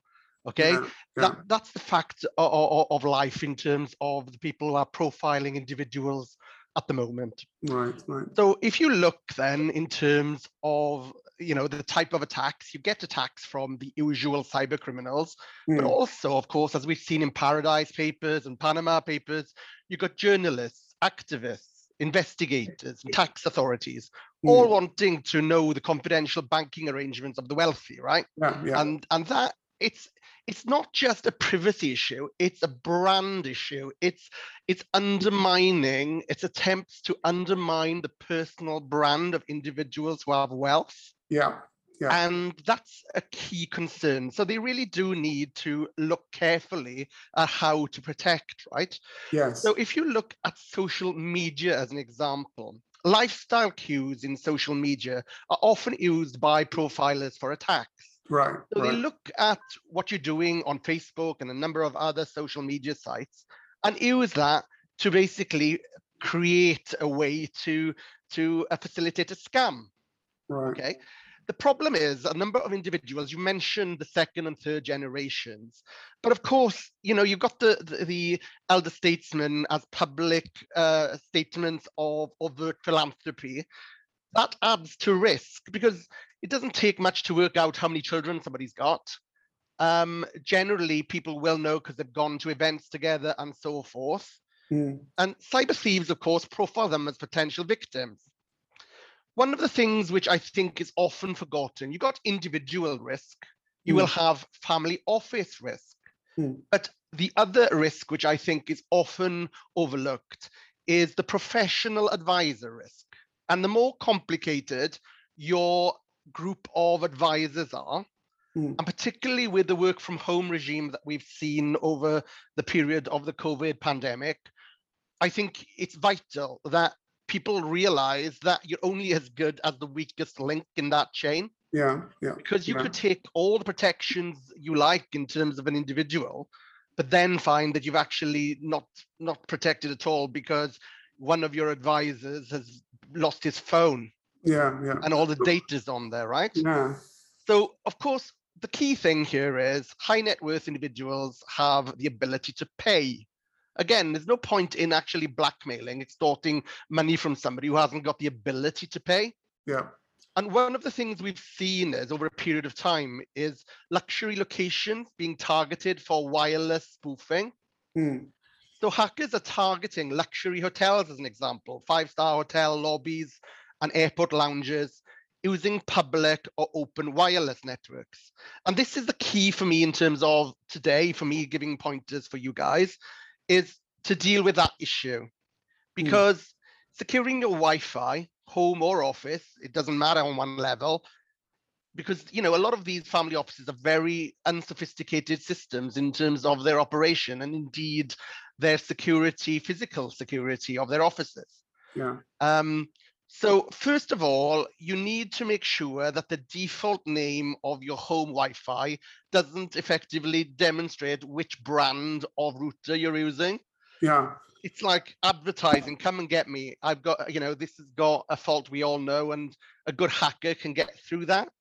Okay, Yeah, yeah. that that's the fact of, of life in terms of the people who are profiling individuals at the moment. Right, right. So if you look then in terms of you know the type of attacks, you get attacks from the usual cyber criminals, but Mm, also, of course, as we've seen in Paradise Papers and Panama Papers, you've got journalists, activists, investigators, and tax authorities, all mm, wanting to know the confidential banking arrangements of the wealthy, right? Yeah, yeah, and and that it's it's not just a privacy issue it's a brand issue. It's it's undermining it's attempts to undermine the personal brand of individuals who have wealth yeah, Yeah. and that's a key concern so they really do need to look carefully at how to protect right yes. so if you look at social media as an example, lifestyle cues in social media are often used by profilers for attacks. Right, So they look at what you're doing on Facebook and a number of other social media sites and use that to basically create a way to to uh, facilitate a scam. Right. Okay. The problem is a number of individuals, you mentioned the second and third generations, but of course, you know, you've got the, the, the elder statesmen as public uh, statements of overt philanthropy. That adds to risk because it doesn't take much to work out how many children somebody's got. Um, generally, people will know because they've gone to events together and so forth. Mm, And cyber thieves, of course, profile them as potential victims. One of the things which I think is often forgotten, you've got individual risk, you will have family office risk. Mm. But the other risk, which I think is often overlooked, is the professional advisor risk. And the more complicated your group of advisors are, Mm. and particularly with the work from home regime that we've seen over the period of the COVID pandemic, I think it's vital that people realize that you're only as good as the weakest link in that chain Yeah, yeah, because you Yeah. could take all the protections you like in terms of an individual but then find that you've actually not not protected at all because one of your advisors has lost his phone yeah, yeah. and all the data's on there right Yeah, so, of course, the key thing here is high net worth individuals have the ability to pay. Again, there's no point in actually blackmailing, extorting money from somebody who hasn't got the ability to pay. yeah, And one of the things we've seen is over a period of time is luxury locations being targeted for wireless spoofing. mm, So hackers are targeting luxury hotels, as an example, five-star hotel lobbies and airport lounges using public or open wireless networks. And this is the key for me in terms of today, for me giving pointers for you guys, is to deal with that issue. Because securing your Wi-Fi, home or office, it doesn't matter on one level, because you know a lot of these family offices are very unsophisticated systems in terms of their operation and indeed their security, physical security of their offices. yeah, Um, so first of all, you need to make sure that the default name of your home Wi-Fi doesn't effectively demonstrate which brand of router you're using. yeah, It's like advertising, come and get me. I've got, you know, this has got a fault we all know and a good hacker can get through that.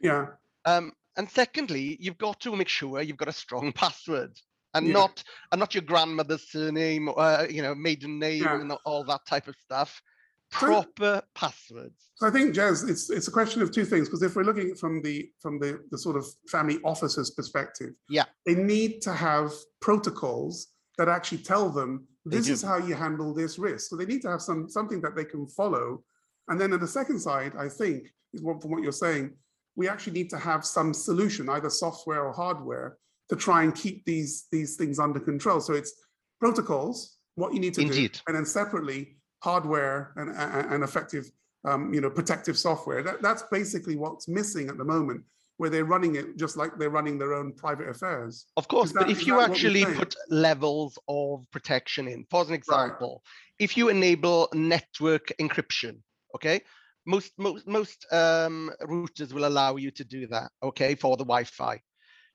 yeah, Um, and secondly, you've got to make sure you've got a strong password and Yeah. not and not your grandmother's surname, uh, you know, maiden name Yeah. and all that type of stuff. Proper passwords. So I think, Jez, it's it's a question of two things because if we're looking from the from the the sort of family officer's perspective, Yeah. they need to have protocols that actually tell them this is how you handle this risk. So they need to have some something that they can follow. And then on the second side, I think is what from what you're saying, we actually need to have some solution, either software or hardware, to try and keep these these things under control. So it's protocols, what you need to Indeed. do, and then separately hardware and, and, effective um, you know, protective software. That, that's basically what's missing at the moment, where they're running it just like they're running their own private affairs. Of course, Is but if you that actually put levels of protection in, for an example, if you enable network encryption, okay, most most most um, routers will allow you to do that, okay, for the Wi-Fi.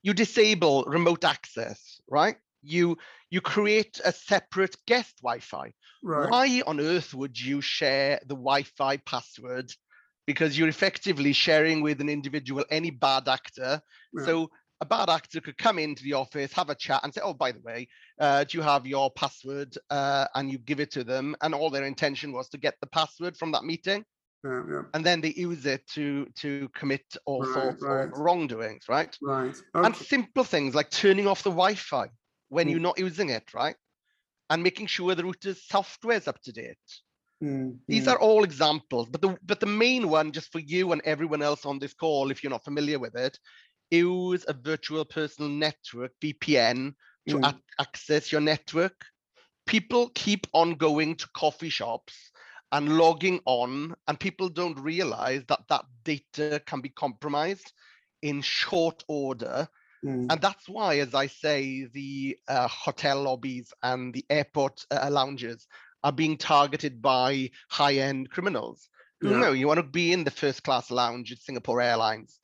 You disable remote access, right? You you create a separate guest Wi-Fi. Right. Why on earth would you share the Wi-Fi password? Because you're effectively sharing with an individual any bad actor. Yeah. So a bad actor could come into the office, have a chat, and say, "Oh, by the way, uh, do you have your password?" Uh, and you give it to them, and all their intention was to get the password from that meeting, Yeah, yeah, and then they use it to to commit all Right, sorts right. of wrongdoings, right? right. and simple things like turning off the Wi-Fi when Mm. you're not using it, right? And making sure the router's software is up to date. Mm, These mm, are all examples, but the but the main one, just for you and everyone else on this call, if you're not familiar with it, use a virtual personal network VPN to Mm. ac- access your network. People keep on going to coffee shops and logging on, and people don't realize that that data can be compromised in short order mm, and that's why, as I say, the uh, hotel lobbies and the airport uh, lounges are being targeted by high-end criminals. who Yeah. know you want to be in the first-class lounge at Singapore Airlines,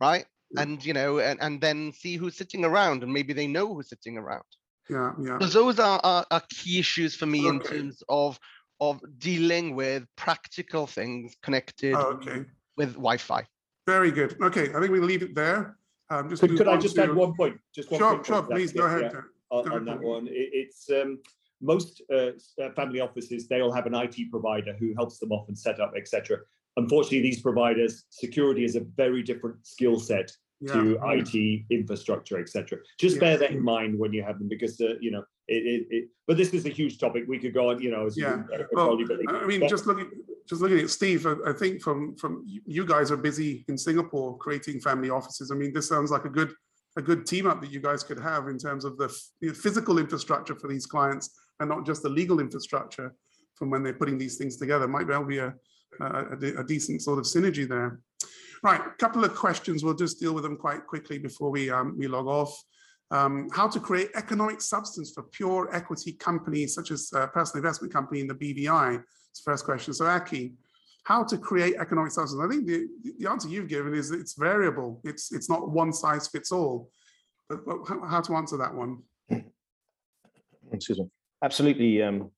right? Yeah. And you know, and, and then see who's sitting around, and maybe they know who's sitting around. yeah, yeah. So those are, are, are key issues for me in terms of of dealing with practical things connected Oh, okay. with Wi-Fi. Very good. Okay, I think we'll leave it there. Um, just Could, could I just to- add one point? Just one Sure, quick sure, point, please, go ahead. yeah, Jack. on, on that one. It- it's um, most uh, uh, family offices. They'll have an IT provider who helps them often set up, etc. Unfortunately, these providers, security is a very different skill set Yeah, to yeah. IT infrastructure, etc. Just Yeah. bear that in mind when you have them, because uh, you know it, it, it. But this is a huge topic. We could go on, you know, Yeah. Well. I mean, But- just looking, just looking at Steve, I, I think from from you- guys are busy in Singapore creating family offices. I mean, this sounds like a good a good team up that you guys could have in terms of the the physical infrastructure for these clients and not just the legal infrastructure from when they're putting these things together. Might well be a a, a decent sort of synergy there. Right, a couple of questions. We'll just deal with them quite quickly before we um, we log off. Um, how to create economic substance for pure equity companies such as uh, personal investment company in the BVI. It's the first question. So Aki, how to create economic substance? I think the, the answer you've given is it's variable. It's it's not one size fits all. But, but how, to answer that one? excuse me absolutely um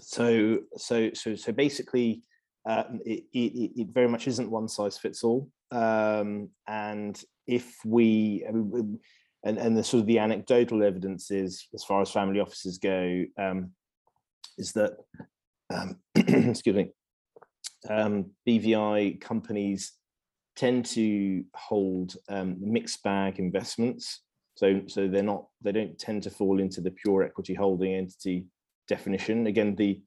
so so so so basically uh, it, it, it very much isn't one size fits all um and if we I mean, and and the sort of the anecdotal evidence is as far as family offices go um is that um excuse me um bvi companies tend to hold um, mixed bag investments so, so they're not, they don't tend to fall into the pure equity holding entity definition. Again, the,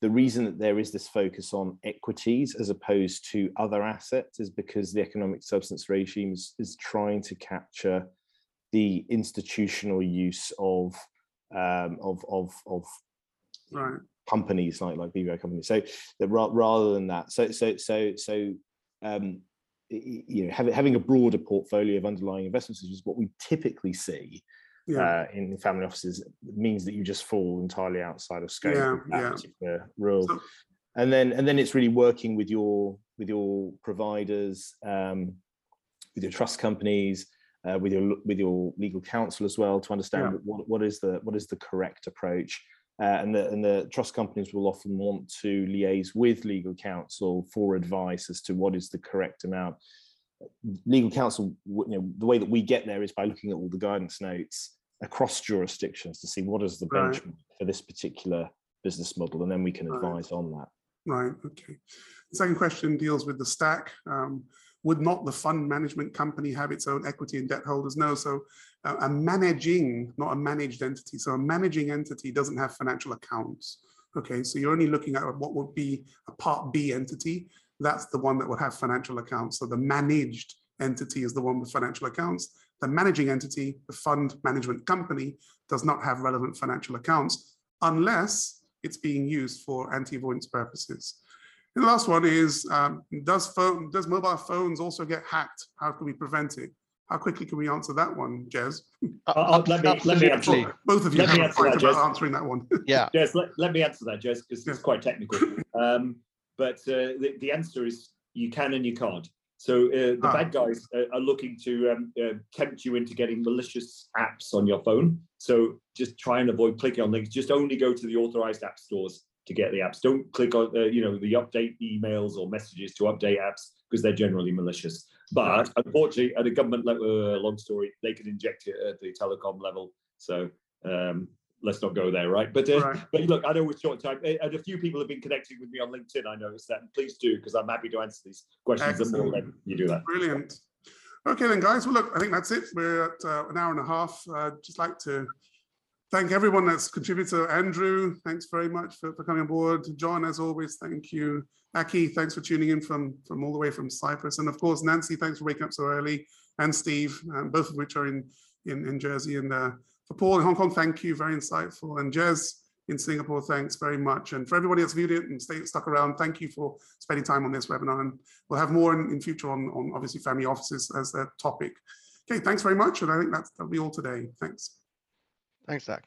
the reason that there is this focus on equities as opposed to other assets is because the economic substance regime is, is trying to capture the institutional use of, um, of, of, of Right. companies like like BVI companies. So that ra- rather than that, so so so so um, you know having having a broader portfolio of underlying investments, is what we typically see Yeah. uh, in family offices, means that you just fall entirely outside of scope Yeah, of that yeah. particular rule. So- and then and then it's really working with your with your providers, um, with your trust companies. Uh, with your with your legal counsel as well to understand Yeah. what, what is the what is the correct approach uh, and the and the trust companies will often want to liaise with legal counsel for advice as to what is the correct amount. Legal counsel, you know, the way that we get there is by looking at all the guidance notes across jurisdictions to see what is the Right. benchmark for this particular business model, and then we can Right. advise on that. Right, okay. The second question deals with the stack. Um, would not the fund management company have its own equity and debt holders? No, so uh, a managing, not a managed entity. So a managing entity doesn't have financial accounts. Okay, so you're only looking at what would be a part B entity. That's the one that would have financial accounts. So the managed entity is the one with financial accounts. The managing entity, the fund management company, does not have relevant financial accounts unless it's being used for anti-avoidance purposes. And the last one is, um, does phone, does mobile phones also get hacked? How can we prevent it? How quickly can we answer that one, Jez? I'll- I'll- let me- let me answer. Both of you Let have a answer that, about Jez. answering that one. Yeah. Jez, let, let me answer that, Jez, because Yeah. it's quite technical. Um, but uh, the, the answer is you can and you can't. So uh, the Ah. bad guys uh, are looking to um, uh, tempt you into getting malicious apps on your phone. So just try and avoid clicking on links. Just only go to the authorized app stores to get the apps. Don't click on, uh, you know, the update emails or messages to update apps because they're generally malicious. But unfortunately, at a government level, uh, long story, they can inject it at the telecom level. So um, let's not go there, right? But uh, Right. but look, I know with short time, and a few people have been connecting with me on LinkedIn. I noticed that, and please do because I'm happy to answer these questions. More that you do that. Brilliant. Okay then, guys. Well, look, I think that's it. We're at uh, an hour and a half. Uh, just like to thank everyone that's contributed. Andrew, thanks very much for, for coming on board. John, as always, thank you. Aki, thanks for tuning in from, from all the way from Cyprus. And of course, Nancy, thanks for waking up so early. And Steve, um, both of which are in, in, in Jersey. And uh, for Paul in Hong Kong, thank you. Very insightful. And Jez in Singapore, thanks very much. And for everybody that's viewed it and stay stuck around, thank you for spending time on this webinar. And we'll have more in, in future on, on obviously family offices as the topic. Okay, thanks very much. And I think that's, that'll be all today. Thanks. Thanks, Zach.